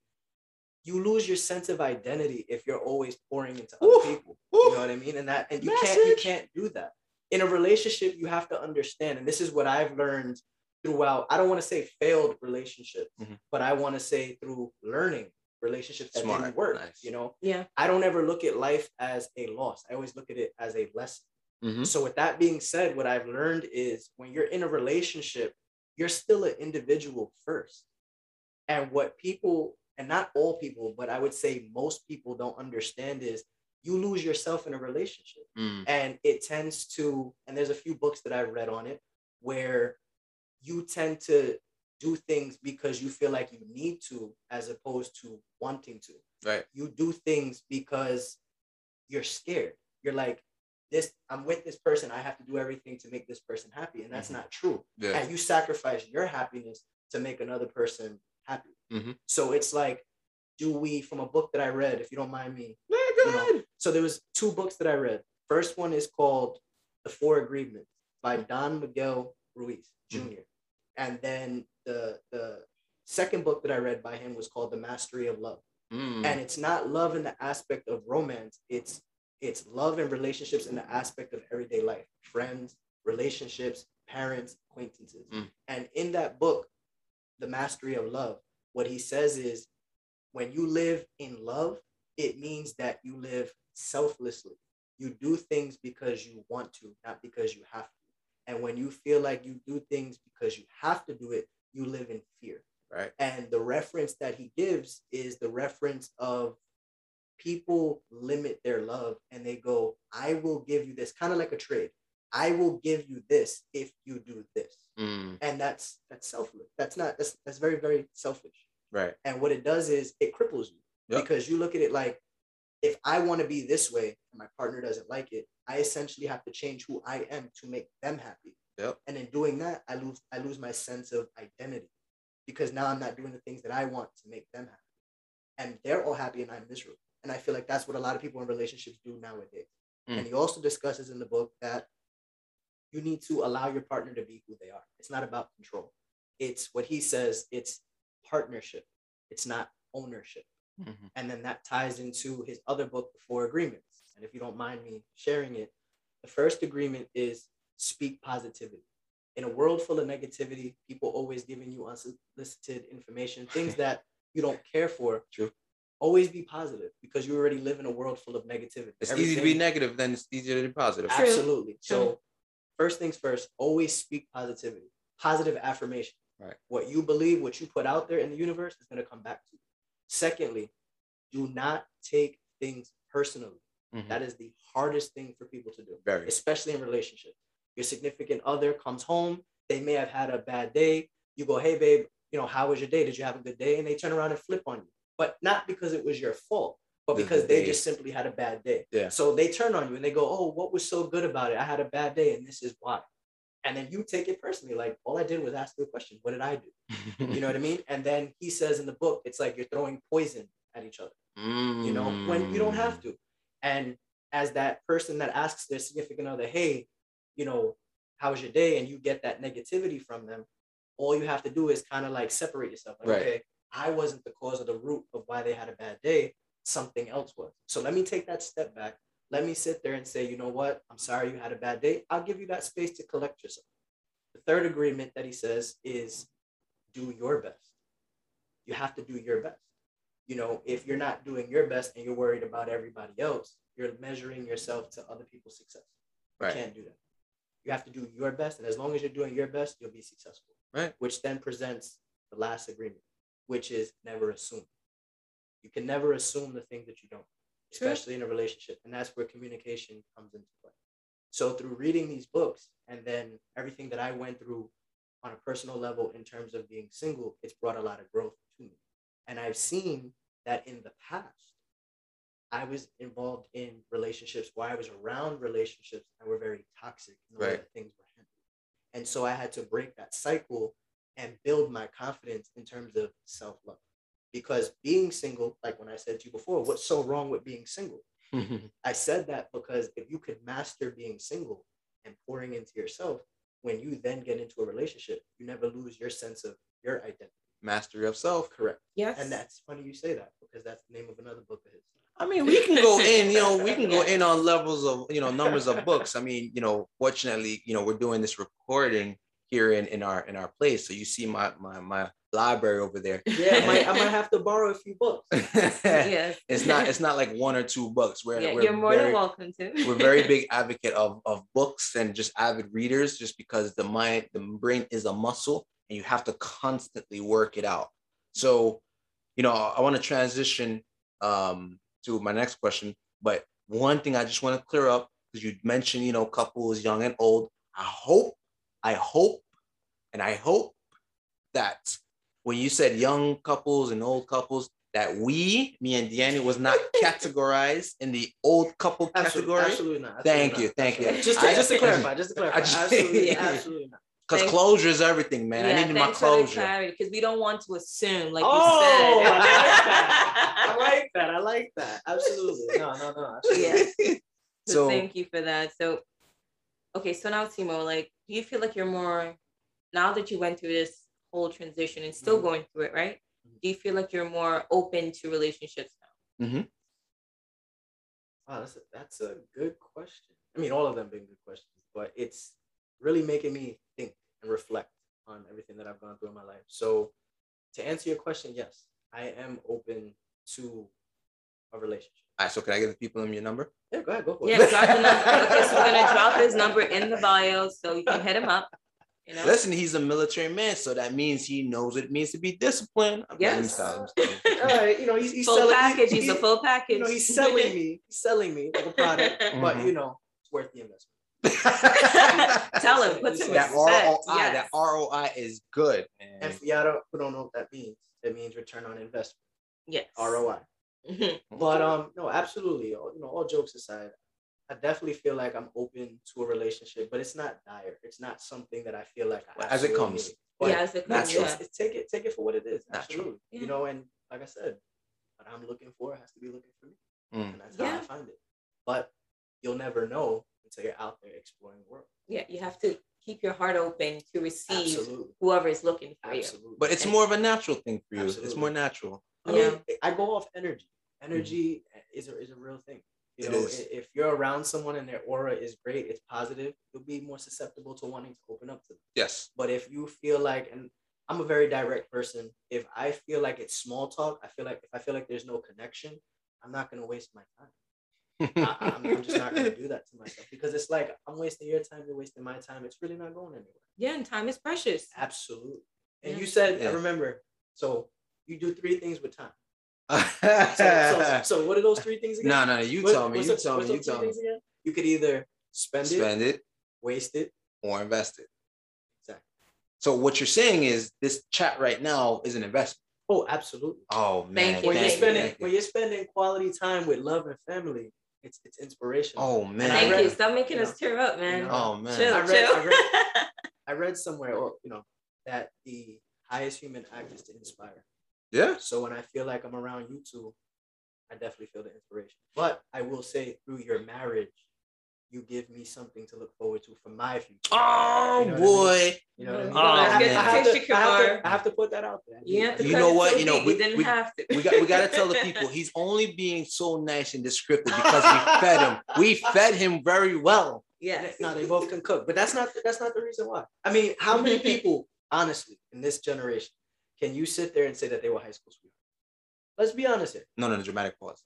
you lose your sense of identity if you're always pouring into other Oof, people. oof. You know what I mean? And that and you can't you can't do that in a relationship. You have to understand, and this is what I've learned throughout. I don't want to say failed relationships, Mhm. but I want to say through learning relationships that Smart, didn't work. nice. You know, yeah. I don't ever look at life as a loss. I always look at it as a lesson. Mhm. So, with that being said, what I've learned is when you're in a relationship, you're still an individual first. And what people, and not all people, but I would say most people don't understand is you lose yourself in a relationship. Mm. And it tends to, and there's a few books that I've read on it where you tend to do things because you feel like you need to, as opposed to wanting to Right. you do things because you're scared. You're like, this, I'm with this person. I have to do everything to make this person happy. And that's Mhm. not true. Yeah. And you sacrifice your happiness to make another person happy. Mhm. So it's like, do we, from a book that I read, if you don't mind me, Yeah, you know, so there was two books that I read. First one is called The Four Agreements by Don Miguel Ruiz junior. And then the the second book that I read by him was called The Mastery of Love. Mm. and it's not love in the aspect of romance. It's it's love and relationships in the aspect of everyday life. Friends relationships parents acquaintances. Mm. and in that book the mastery of love what he says is when you live in love it means that you live selflessly. You do things because you want to not because you have to and when you feel like you do things because you have to do it you live in fear right. and the reference that he gives is the reference of people limit their love and they go, I will give you this, kind of like a trade. I will give you this if you do this. Mm. And that's that's selfless. That's not that's that's very, very selfish. Right. And what it does is it cripples you Yep. because you look at it like if I want to be this way and my partner doesn't like it, I essentially have to change who I am to make them happy. Yep. And in doing that, I lose I lose my sense of identity because now I'm not doing the things that I want to make them happy. And they're all happy and I'm miserable. And I feel like that's what a lot of people in relationships do nowadays. Mm. And he also discusses in the book that you need to allow your partner to be who they are. It's not about control. It's what he says, it's partnership. It's not ownership. Mhm. And then that ties into his other book, The Four Agreements. And if you don't mind me sharing it, the first agreement is speak positivity. In a world full of negativity, people always giving you unsolicited information, things that you don't care for. True. always be positive because you already live in a world full of negativity. It's easy to be negative, then it's easier to be positive. Absolutely. True. So, first things first, always speak positivity, positive affirmation. Right. What you believe, what you put out there in the universe is going to come back to you. Secondly, do not take things personally. Mhm. That is the hardest thing for people to do, Very. especially in relationships. Your significant other comes home, they may have had a bad day. You go, hey, babe, you know, how was your day? Did you have a good day? And they turn around and flip on you, but not because it was your fault, but because the they just simply had a bad day. Yeah. So they turn on you and they go, oh, what was so good about it? I had a bad day and this is why. And then you take it personally, like, all I did was ask you a question. What did I do? You know what I mean? And then he says in the book, it's like you're throwing poison at each other you know, when you don't Mm. have to. And as that person that asks their significant other, hey, you know, how was your day? And you get that negativity from them, all you have to do is kind of like separate yourself. Like, Right. okay, I wasn't the cause of the root of why they had a bad day. Something else was. So let me take that step back. Let me sit there and say, you know what? I'm sorry you had a bad day. I'll give you that space to collect yourself. The third agreement that he says is do your best. You have to do your best you know, if you're not doing your best and you're worried about everybody else, you're measuring yourself to other people's success. You can't do that. You have to do your best. And as long as you're doing your best, you'll be successful. Right. Which then presents the last agreement, which is never assume. You can never assume the things that you don't. Especially in a relationship. And that's where communication comes into play. So through reading these books and then everything that I went through on a personal level in terms of being single, it's brought a lot of growth to me. And I've seen that in the past, I was involved in relationships where I was around relationships that were very toxic in the way that things were handled. And so I had to break that cycle and build my confidence in terms of self love. Because being single, like when I said to you before, what's so wrong with being single? Mm-hmm. I said that because if you could master being single and pouring into yourself, when you then get into a relationship, you never lose your sense of your identity. Mastery of self. Correct. Yes. And that's funny you say that because that's the name of another book of his. I mean, we can go in, you know, we can go in on levels of, you know, numbers of books. I mean, you know, fortunately, you know, we're doing this recording here in, in our in our place. So you see my my my library over there. Yeah, I might, I might have to borrow a few books. yes. it's not it's not like one or two books. We're, yeah, we're you're more very, than welcome to. we're very big advocate of, of books and just avid readers just because the mind the brain is a muscle and you have to constantly work it out so you know i want to transition um, to my next question but one thing i just want to clear up because you mentioned you know couples young and old i hope i hope and i hope that when you said young couples and old couples that we me and Deanna was not categorized in the old couple Absolutely, category absolutely not. Thank absolutely you, thank you. absolutely not. Just to, I- just to clarify, just to clarify, just- absolutely, absolutely not. Because closure is everything, man. I needed my closure. because we don't want to assume, like Oh, you said. I like that. I like that. I like that. Absolutely. No, no, no. Absolutely. yeah. So, So thank you for that. So, okay, so now Simo, like, do you feel like you're more now that you went through this whole transition and still Mhm. going through it, right? Do you feel like you're more open to relationships now? Wow, that's a, that's a good question. I mean, all of them being good questions, but it's really making me think and reflect on everything that I've gone through in my life. So, to answer your question, yes, I am open to a relationship. all right, so can I give the people them your number? Yeah, go ahead, go for Yeah, it. drop the number. Okay, so we're gonna drop his number in the bio so you can hit him up. You know. Listen, he's a military man, so that means he knows what it means to be disciplined. I'm kidding, Yes. I'm All right, you know, he's, he's full selling package. he- He's a full package. You know, he's selling me, he's selling me like a product, but Mhm. you know, it's worth the investment. Tell him, put some that. ROI, yes. that ROI is good. And man. for y'all don't- don't know what that means, it means return on investment, yes. ROI. But um, no, absolutely. all- You know, all jokes aside, I definitely feel like I'm open to a relationship, but it's not dire. It's not something that I feel like I Well, as it comes. need. But yeah, as it comes, natural. yeah. it's, it's take it, take it for what it is. Natural. Absolutely. Yeah. You know, and like I said, what I'm looking for has to be looking for me, Mm. and that's how Yeah. I find it. But you'll never know until you're out there exploring the world. Yeah, you have to keep your heart open to receive Absolutely. whoever is looking for you. But it's more of a natural thing for you. It's more natural. I Yeah. mean, I go off energy. Energy mm-hmm. is a is a real thing. You It know, is. if you're around someone and their aura is great, it's positive, you'll be more susceptible to wanting to open up to them. Yes. But if you feel like, and I'm a very direct person. If I feel like it's small talk, I feel like if I feel like there's no connection, I'm not gonna waste my time. I, I'm, I'm just not gonna do that to myself because it's like I'm wasting your time, you're wasting my time. It's really not going anywhere. Yeah, and time is precious. Absolutely. And Yeah. you said, Yeah. I remember. So you do three things with time. So, so, so what are those three things again? no, no, you What- tell me. You the- tell me. You tell me. again? You could either spend, it, Spend it waste it. or invest it. Exactly. So what you're saying is this chat right now is an investment. Oh, absolutely. Oh man, Thank you, When you're thank thank spending thank when you're spending quality time with love and family, it's it's inspirational. Oh man. Thank read- you. Stop making you us tear up, man. know, Oh man. Chill, I read- chill. I I read somewhere, or you know, that the highest human act is to inspire. Yeah. So when I feel like I'm around you two, I definitely feel the inspiration. But I will say, through your marriage, you give me something to look forward to for my future. Oh You know what I boy. You know what I mean? Oh, I, have. I, have to, I, have to, I have to put that out there. You have to You cut know what? so You know, we- didn't we- have to. We got we got to tell the people he's only being so nice and descriptive because we fed him. We fed him very well. Yeah. No, they both can cook, but that's not that's not the reason why. I mean, how many people, honestly, in this generation, can you sit there and say that they were high school sweethearts? Let's be honest here. No, no, no, dramatic pause.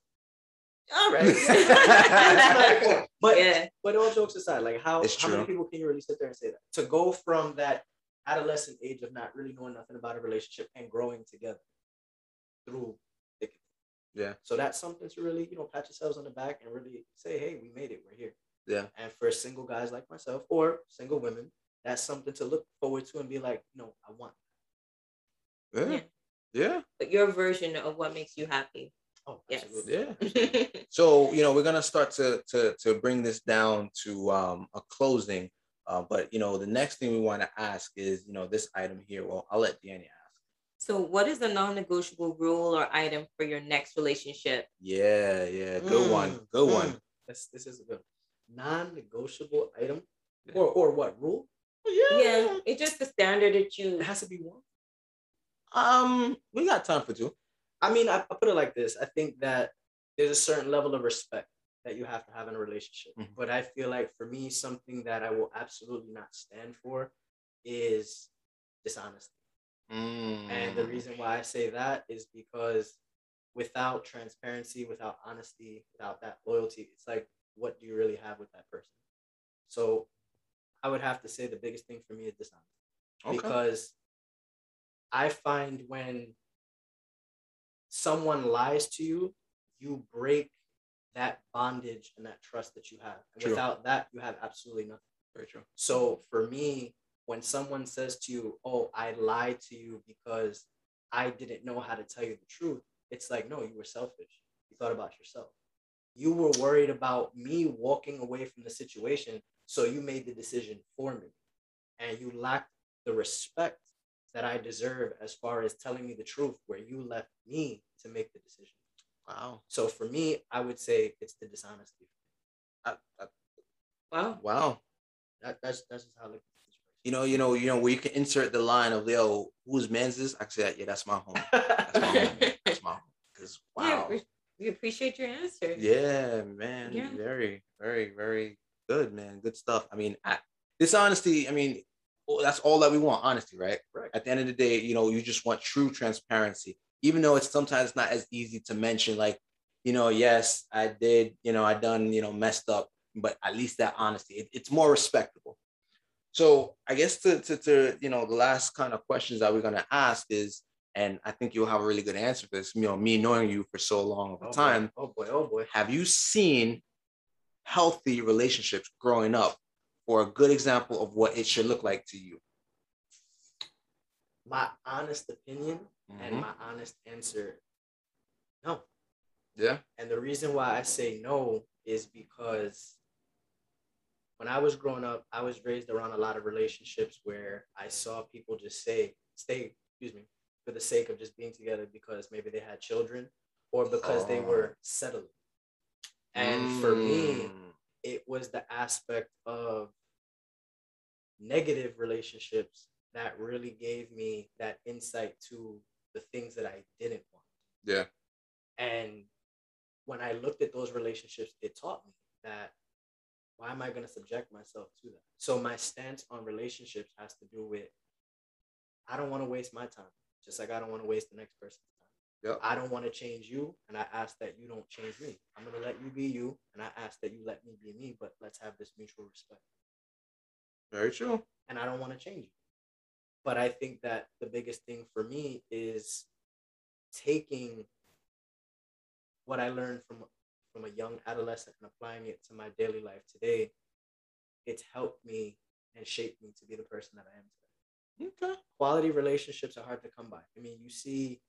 All right. That's not cool. but yeah. but all jokes aside, like how, how many people can you really sit there and say that? To go from that adolescent age of not really knowing nothing about a relationship and growing together through thick and thin. Yeah. So that's something to really, you know, pat yourselves on the back and really say, hey, we made it, we're here. Yeah. And for single guys like myself or single women, that's something to look forward to and be like, no, I want. Yeah. Yeah. Yeah. But your version of what makes you happy. Oh, Yes. absolutely. Yeah. So you know we're gonna start to to to bring this down to um, a closing. Uh, but you know the next thing we want to ask is you know this item here. Well, I'll let Danny ask. so, what is the non-negotiable rule or item for your next relationship? Yeah, yeah, good one, Mm, good mm. one. This this is a good non-negotiable item. Yeah. Or or what rule? Yeah, it's just the standard that you. It has to be one. Um, we got time for two. I mean, I, put it like this. I think that there's a certain level of respect that you have to have in a relationship. Mhm. But I feel like for me, something that I will absolutely not stand for is dishonesty. And the Mm. reason why I say that is because without transparency, without honesty, without that loyalty, it's like, what do you really have with that person? So I would have to say the biggest thing for me is dishonesty Okay. because I find when someone lies to you, you break that bondage and that trust that you have. And True. without that, you have absolutely nothing. Very true. So for me, when someone says to you, "Oh, I lied to you because I didn't know how to tell you the truth," it's like, no, you were selfish. You thought about yourself. You were worried about me walking away from the situation, so you made the decision for me, and you lacked the respect that I deserve as far as telling me the truth, where you left me to make the decision. Wow. So for me, I would say it's the dishonesty. I, I, Wow. wow. That, that's that's just how I look at situation. You know, you know, you know, where you can insert the line of Leo, whose man's this? I say, yeah, that's my home. That's my home. That's my home. Because wow. we, we appreciate your answer. Yeah, man. Yeah. Very, very, very good, man. Good stuff. I mean, I, this honesty, I mean, oh, that's all that we want, honesty, right? Right. At the end of the day, you know, you just want true transparency, even though it's sometimes not as easy to mention, like, you know, yes, I did, you know, I done, you know, messed up, but at least that honesty, it- it's more respectable. So I guess to, to, to, you know, the last kind of questions that we're going to ask is, and I think you'll have a really good answer for this, you know, me knowing you for so long of Oh a boy, time, Oh boy, oh boy. have you seen healthy relationships growing up or a good example of what it should look like to you My honest opinion and Mhm. my honest answer, no. yeah And the reason why I say no is because when I was growing up, I was raised around a lot of relationships where I saw people just say, stay, excuse me, for the sake of just being together because maybe they had children or because they Oh. were settling. And for me, Mm. It was the aspect of negative relationships that really gave me that insight to the things that I didn't want. yeah And when I looked at those relationships, it taught me that why am I going to subject myself to that? So my stance on relationships has to do with I don't want to waste my time, just like I don't want to waste the next person's time. Yep. I don't want to change you, and I ask that you don't change me. I'm gonna let you be you, and I ask that you let me be me. But let's have this mutual respect. Very true. And I don't want to change you. But I think that the biggest thing for me is taking what I learned from from a young adolescent and applying it to my daily life today. It's helped me and shaped me to be the person that I am today Okay. quality relationships are hard to come by. I mean, you see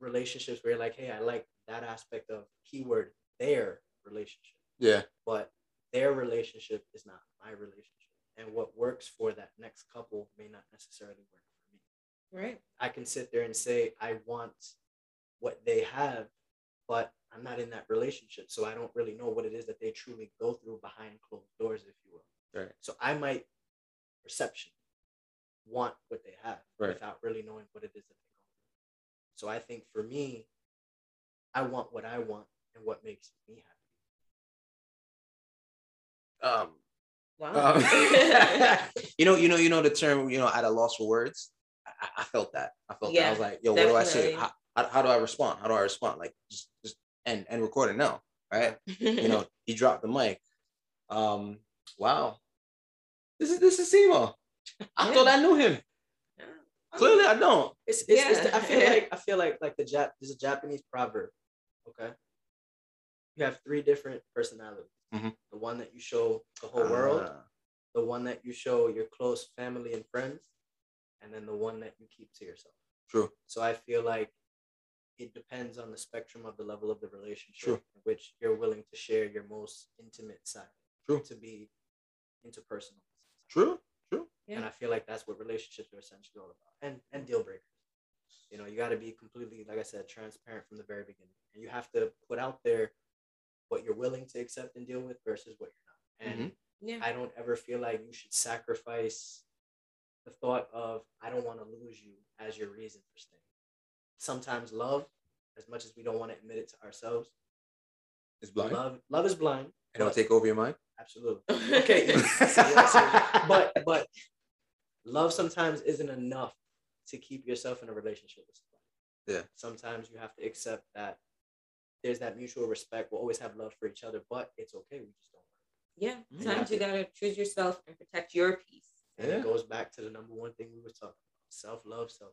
relationships where you're like, hey, I like that aspect of keyword their relationship, Yeah. but their relationship is not my relationship. And what works for that next couple may not necessarily work for me. Right. I can sit there and say, I want what they have, but I'm not in that relationship. So I don't really know what it is that they truly go through behind closed doors, if you will. Right. So I might perception want what they have Right. without really knowing what it is that they go through. So I think for me, I want what I want and what makes me happy. Um, Wow. um, you know, you know, you know the term, you know, at a loss for words. I, I- I felt that. I felt that. I was like, yo, what do I say? How, how, how do I respond? How do I respond? Like just just end end recording now. Right. you know, he dropped the mic. Um, wow. This is this is Simo. I Yeah. thought I knew him. Clearly I don't. It's, it's, it's Yeah. I feel like I feel like like the Jap there's a Japanese proverb. Okay. You have three different personalities. Mhm. The one that you show the whole world, Ah, the one that you show your close family and friends, and then the one that you keep to yourself. true. So I feel like it depends on the spectrum of the level of the relationship True. in which you're willing to share your most intimate side. True. To be interpersonal. True. True. And I feel like that's what relationships are essentially all about. And and deal breakers. You know, you got to be completely, like I said, transparent from the very beginning. And you have to put out there what you're willing to accept and deal with versus what you're not. And mm-hmm. yeah. I don't ever feel like you should sacrifice the thought of I don't want to lose you as your reason for staying. Sometimes love, as much as we don't want to admit it to ourselves, It's blind. love love is blind. and it'll take over your mind. absolutely. Okay. but but love sometimes isn't enough to keep yourself in a relationship with somebody. Yeah. Sometimes you have to accept that there's that mutual respect. We'll always have love for each other, but it's okay. We just don't. yeah. Mm. Sometimes you gotta choose yourself and protect your peace. And Yeah. it goes back to the number one thing we were talking about: self love, self.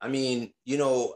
I mean, you know,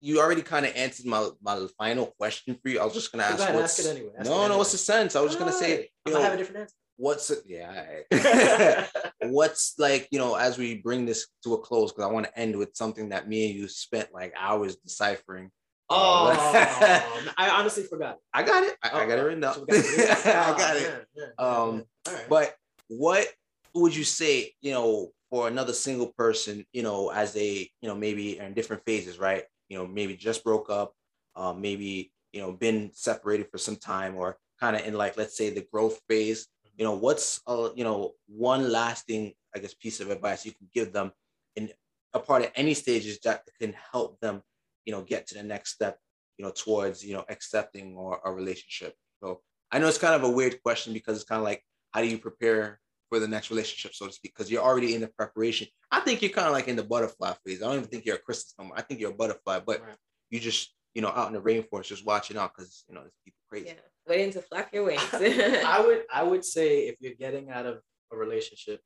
you already kind of answered my my final question for you. I was just gonna Go ask. ahead, what's, ask it anyway. Ask no, it no. anyway. What's the sense? I was just gonna say, you I might know, have a different what's? Yeah. right. what's like, you know, as we bring this to a close, because I want to end with something that me and you spent like hours deciphering. oh, I honestly forgot. I got it. I, I got it Oh, written down. so got it. I Oh, got it. man, man, Um, man. All right. But what would you say, you know, for another single person, you know, as they, you know, maybe in different phases, right? You know, maybe just broke up, um, maybe, you know, been separated for some time or kind of in like, let's say the growth phase, you know, what's, uh, you know, one lasting, I guess, piece of advice you can give them in a part of any stages that can help them, you know, get to the next step, you know, towards, you know, accepting or a relationship. So I know it's kind of a weird question because it's kind of like, how do you prepare for the next relationship, so to speak? Because you're already in the preparation. I think you're kind of like in the butterfly phase. I don't even think you're a anymore. I think you're a butterfly, but Right. you just, you know, out in the rainforest, just watching out because you know there's people crazy. Yeah. Waiting to flap your wings. I would I would say if you're getting out of a relationship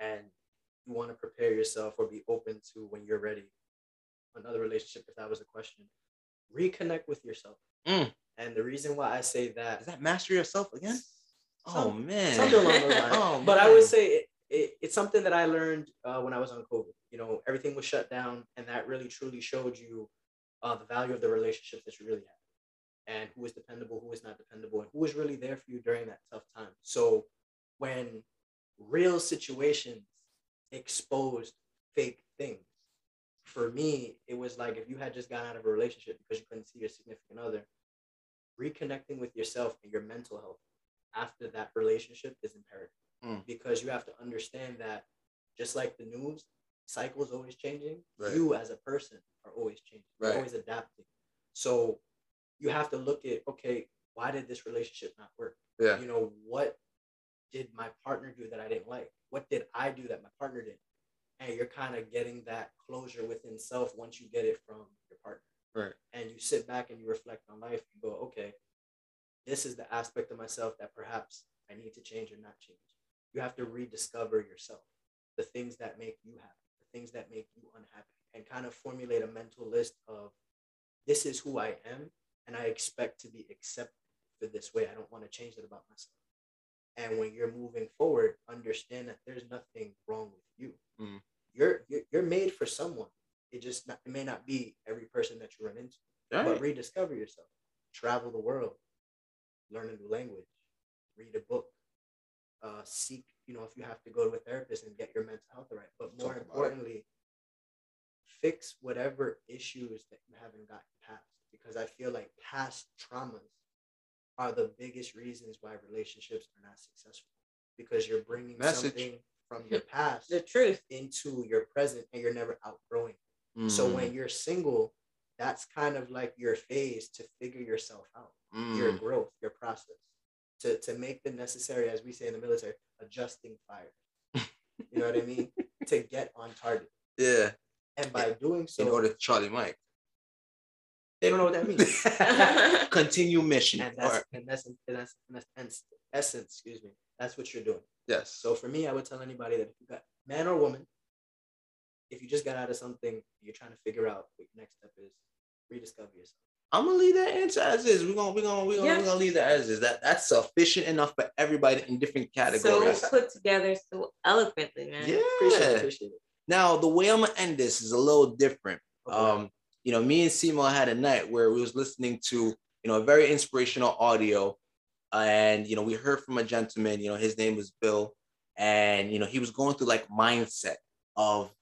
and you want to prepare yourself or be open to when you're ready another relationship if that was a question reconnect with yourself Mm. and the reason why I say that Is that master yourself again? oh Some- man, something along those lines. Oh, but I would say it, it, it's something that I learned uh, when I was on COVID. You know, everything was shut down, and that really truly showed you uh, the value of the relationships that you really have, and who is dependable, who is not dependable, and who was really there for you during that tough time. So, when real situations exposed fake things, for me, it was like if you had just gotten out of a relationship because you couldn't see your significant other, reconnecting with yourself and your mental health after that relationship is imperative Mm. because you have to understand that just like the news cycles always changing Right. you as a person are always changing you're Right. always adapting so you have to look at okay why did this relationship not work Yeah. you know what did my partner do that i didn't like what did i do that my partner didn't and you're kind of getting that closure within self once you get it from your partner. Right. And you sit back and you reflect on life. You go, okay, this is the aspect of myself that perhaps I need to change or not change. You have to rediscover yourself, the things that make you happy, the things that make you unhappy, and kind of formulate a mental list of this is who I am, and I expect to be accepted for this way. I don't want to change that about myself. And when you're moving forward, understand that there's nothing wrong with you. Mhm. You're, you're you're made for someone. It just not, it may not be every person that you run into, but rediscover yourself. Travel the world, learn a new language, read a book, uh, seek. You know, if you have to go to a therapist and get your mental health right. But more Talk importantly, fix whatever issues that you haven't gotten past. Because I feel like past traumas are the biggest reasons why relationships are not successful. Because you're bringing Message. something from your past The truth. into your present and you're never outgrowing. it. So Mm, when you're single, that's kind of like your phase to figure yourself out, your mm, growth, your process, to, to make the necessary, as we say in the military, adjusting fire. You know what I mean? to get on target. yeah. And by doing so, In order to Charlie Mike. They don't know what that means. Continue mission. and that's Or- and that's, and that's, and that's essence, essence, excuse me. That's what you're doing. yes. So for me, I would tell anybody that if you got man or woman, if you just got out of something, you're trying to figure out what your next step is, rediscover yourself. I'm gonna leave that answer as is. We're gonna we're gonna we're gonna, Yeah. we're gonna leave that as is. That that's sufficient enough for everybody in different categories. So put together so eloquently, man. yeah. Appreciate it. Appreciate it. Now the way I'm gonna end this is a little different. Okay. Um, you know, me and Simo had a night where we was listening to, you know, a very inspirational audio. And you know, we heard from a gentleman, you know, his name was Bill, and you know, he was going through like mindset of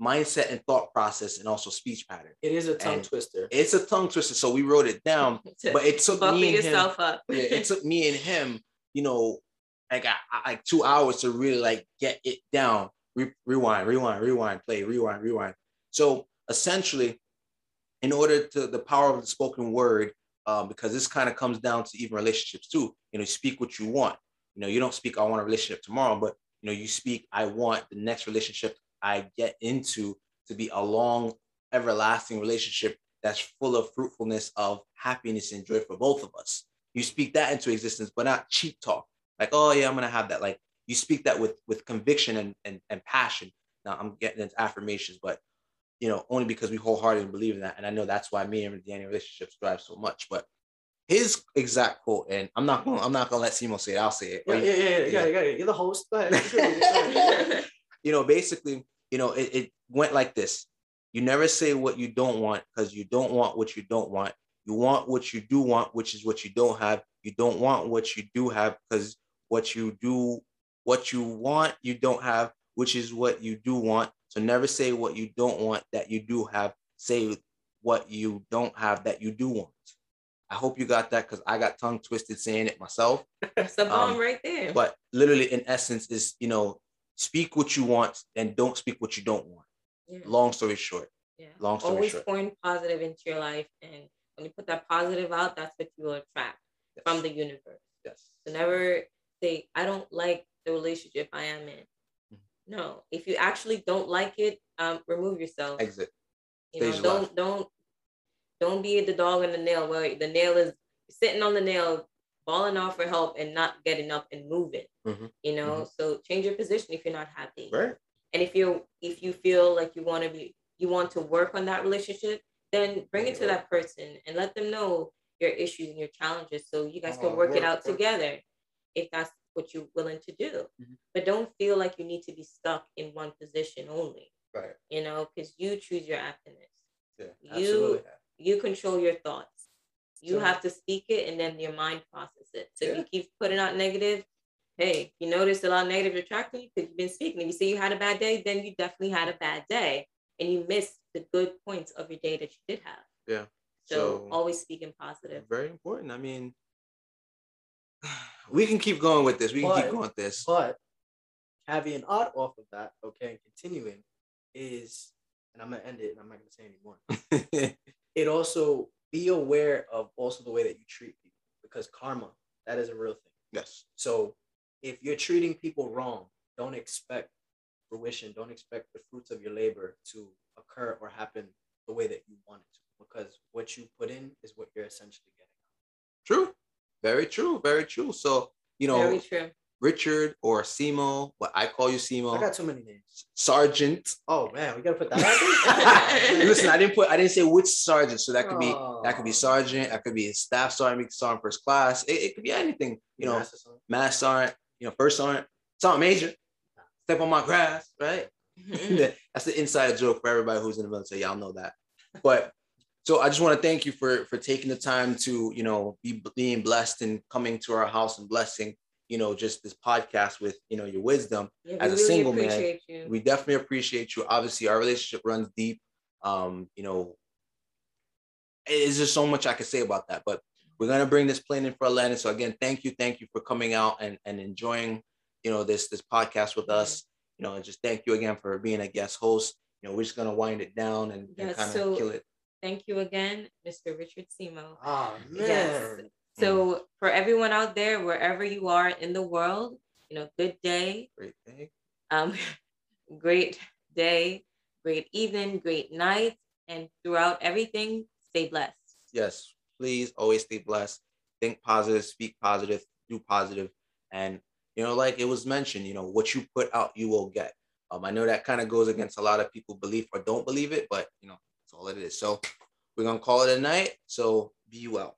mindset and thought process and also speech pattern. it is a tongue and- twister. It's a tongue twister, so we wrote it down, but it took me and him, up. yeah, it took me and him, you know, like I, I- like two hours to really like get it down. Re- rewind, rewind, rewind, play, rewind, rewind. So essentially, in order to the power of the spoken word, um, because this kind of comes down to even relationships too. You know, speak what you want. You know, you don't speak I want a relationship tomorrow, but you know, you speak I want the next relationship I get into to be a long, everlasting relationship that's full of fruitfulness of happiness and joy for both of us. You speak that into existence, but not cheap talk. Like, oh yeah, I'm gonna have that. Like you speak that with with conviction and and, and passion. Now I'm getting into affirmations, but you know, only because we wholeheartedly believe in that. And I know that's why me and Danny relationships thrive so much. But his exact quote, and I'm not gonna I'm not gonna let Simo say it, I'll say it. Yeah, yeah, yeah, yeah, Yeah. yeah. You're the host. You know, basically, you know, it, it went like this. You never say what you don't want because you don't want what you don't want. You want what you do want, which is what you don't have. You don't want what you do have because what you do, what you want, you don't have, which is what you do want. So never say what you don't want that you do have. Say what you don't have that you do want. I hope you got that because I got tongue twisted saying it myself That's a bomb Um, right there. but literally in essence is you know speak what you want and don't speak what you don't want Yeah. long story short Yeah. long story Always short. pouring positive into your life. And when you put that positive out, that's what you will attract from the universe. yes So never say, I don't like the relationship I am in. No. If you actually don't like it, um, remove yourself. exit You know, don't left. don't don't be the dog in the nail where the nail is sitting on the nail, balling off for help and not getting up and moving. Mhm. You know, so change your position if you're not happy. right And if you're if you feel like you want to be you want to work on that relationship, then bring it to that person and let them know your issues and your challenges so you guys can work it work, out work. together if that's what you're willing to do. Mhm. But don't feel like you need to be stuck in one position only, right you know, because you choose your happiness. yeah You you control your thoughts. You So- have to speak it and then your mind process it. So if you keep putting out negative, hey, you notice a lot of negative attracting you because you've been speaking. If you say you had a bad day, then you definitely had a bad day. And you missed the good points of your day that you did have. Yeah. So, So- always speaking positive. very important i mean we can keep going with this we can keep going with this But caveat off of that, okay, and continuing is, and I'm gonna end it, and I'm not gonna say anymore. It also be aware of also the way that you treat people because karma that is a real thing. yes So if you're treating people wrong, don't expect fruition, don't expect the fruits of your labor to occur or happen the way that you want it to, because what you put in is what you're essentially getting. True. Very true. Very true. So, you know, Very true. Richard or Simo, what I call you Simo. I Simo, got too many names. Sergeant. Oh man, we gotta put that out. Listen, I didn't put I didn't say which sergeant. So that could be oh. that could be Oh. sergeant, that could be a staff sergeant, sergeant first class. It, it could be anything, you know, Master Sergeant. mass sergeant, you know, first sergeant, sergeant major, step on my grass, right? Mm-hmm. That's the inside joke for everybody who's in the military. Y'all know that. But so I just want to thank you for for taking the time to you know be being blessed and coming to our house and blessing you know just this podcast with you know your wisdom. Yeah, As a really single man, appreciate you. We definitely appreciate you. Obviously, our relationship runs deep. Um, you know, it's just so much I could say about that. But we're gonna bring this plane in for a landing. So again, thank you, thank you for coming out and and enjoying you know this this podcast with us. You know, and just thank you again for being a guest host. You know, we're just gonna wind it down and, and kind of so- kill it. Thank you again, Mr. Richard Simo. Oh man. Yes. So for everyone out there, wherever you are in the world, you know, good day, Great thing. um, great day, great evening, great night, and throughout everything, stay blessed. Yes, please always stay blessed. Think positive, speak positive, do positive, and you know, like it was mentioned, you know, what you put out, you will get. Um, I know that kind of goes against a lot of people believe or don't believe it, but you know, all it is. So we're gonna call it a night. So be well.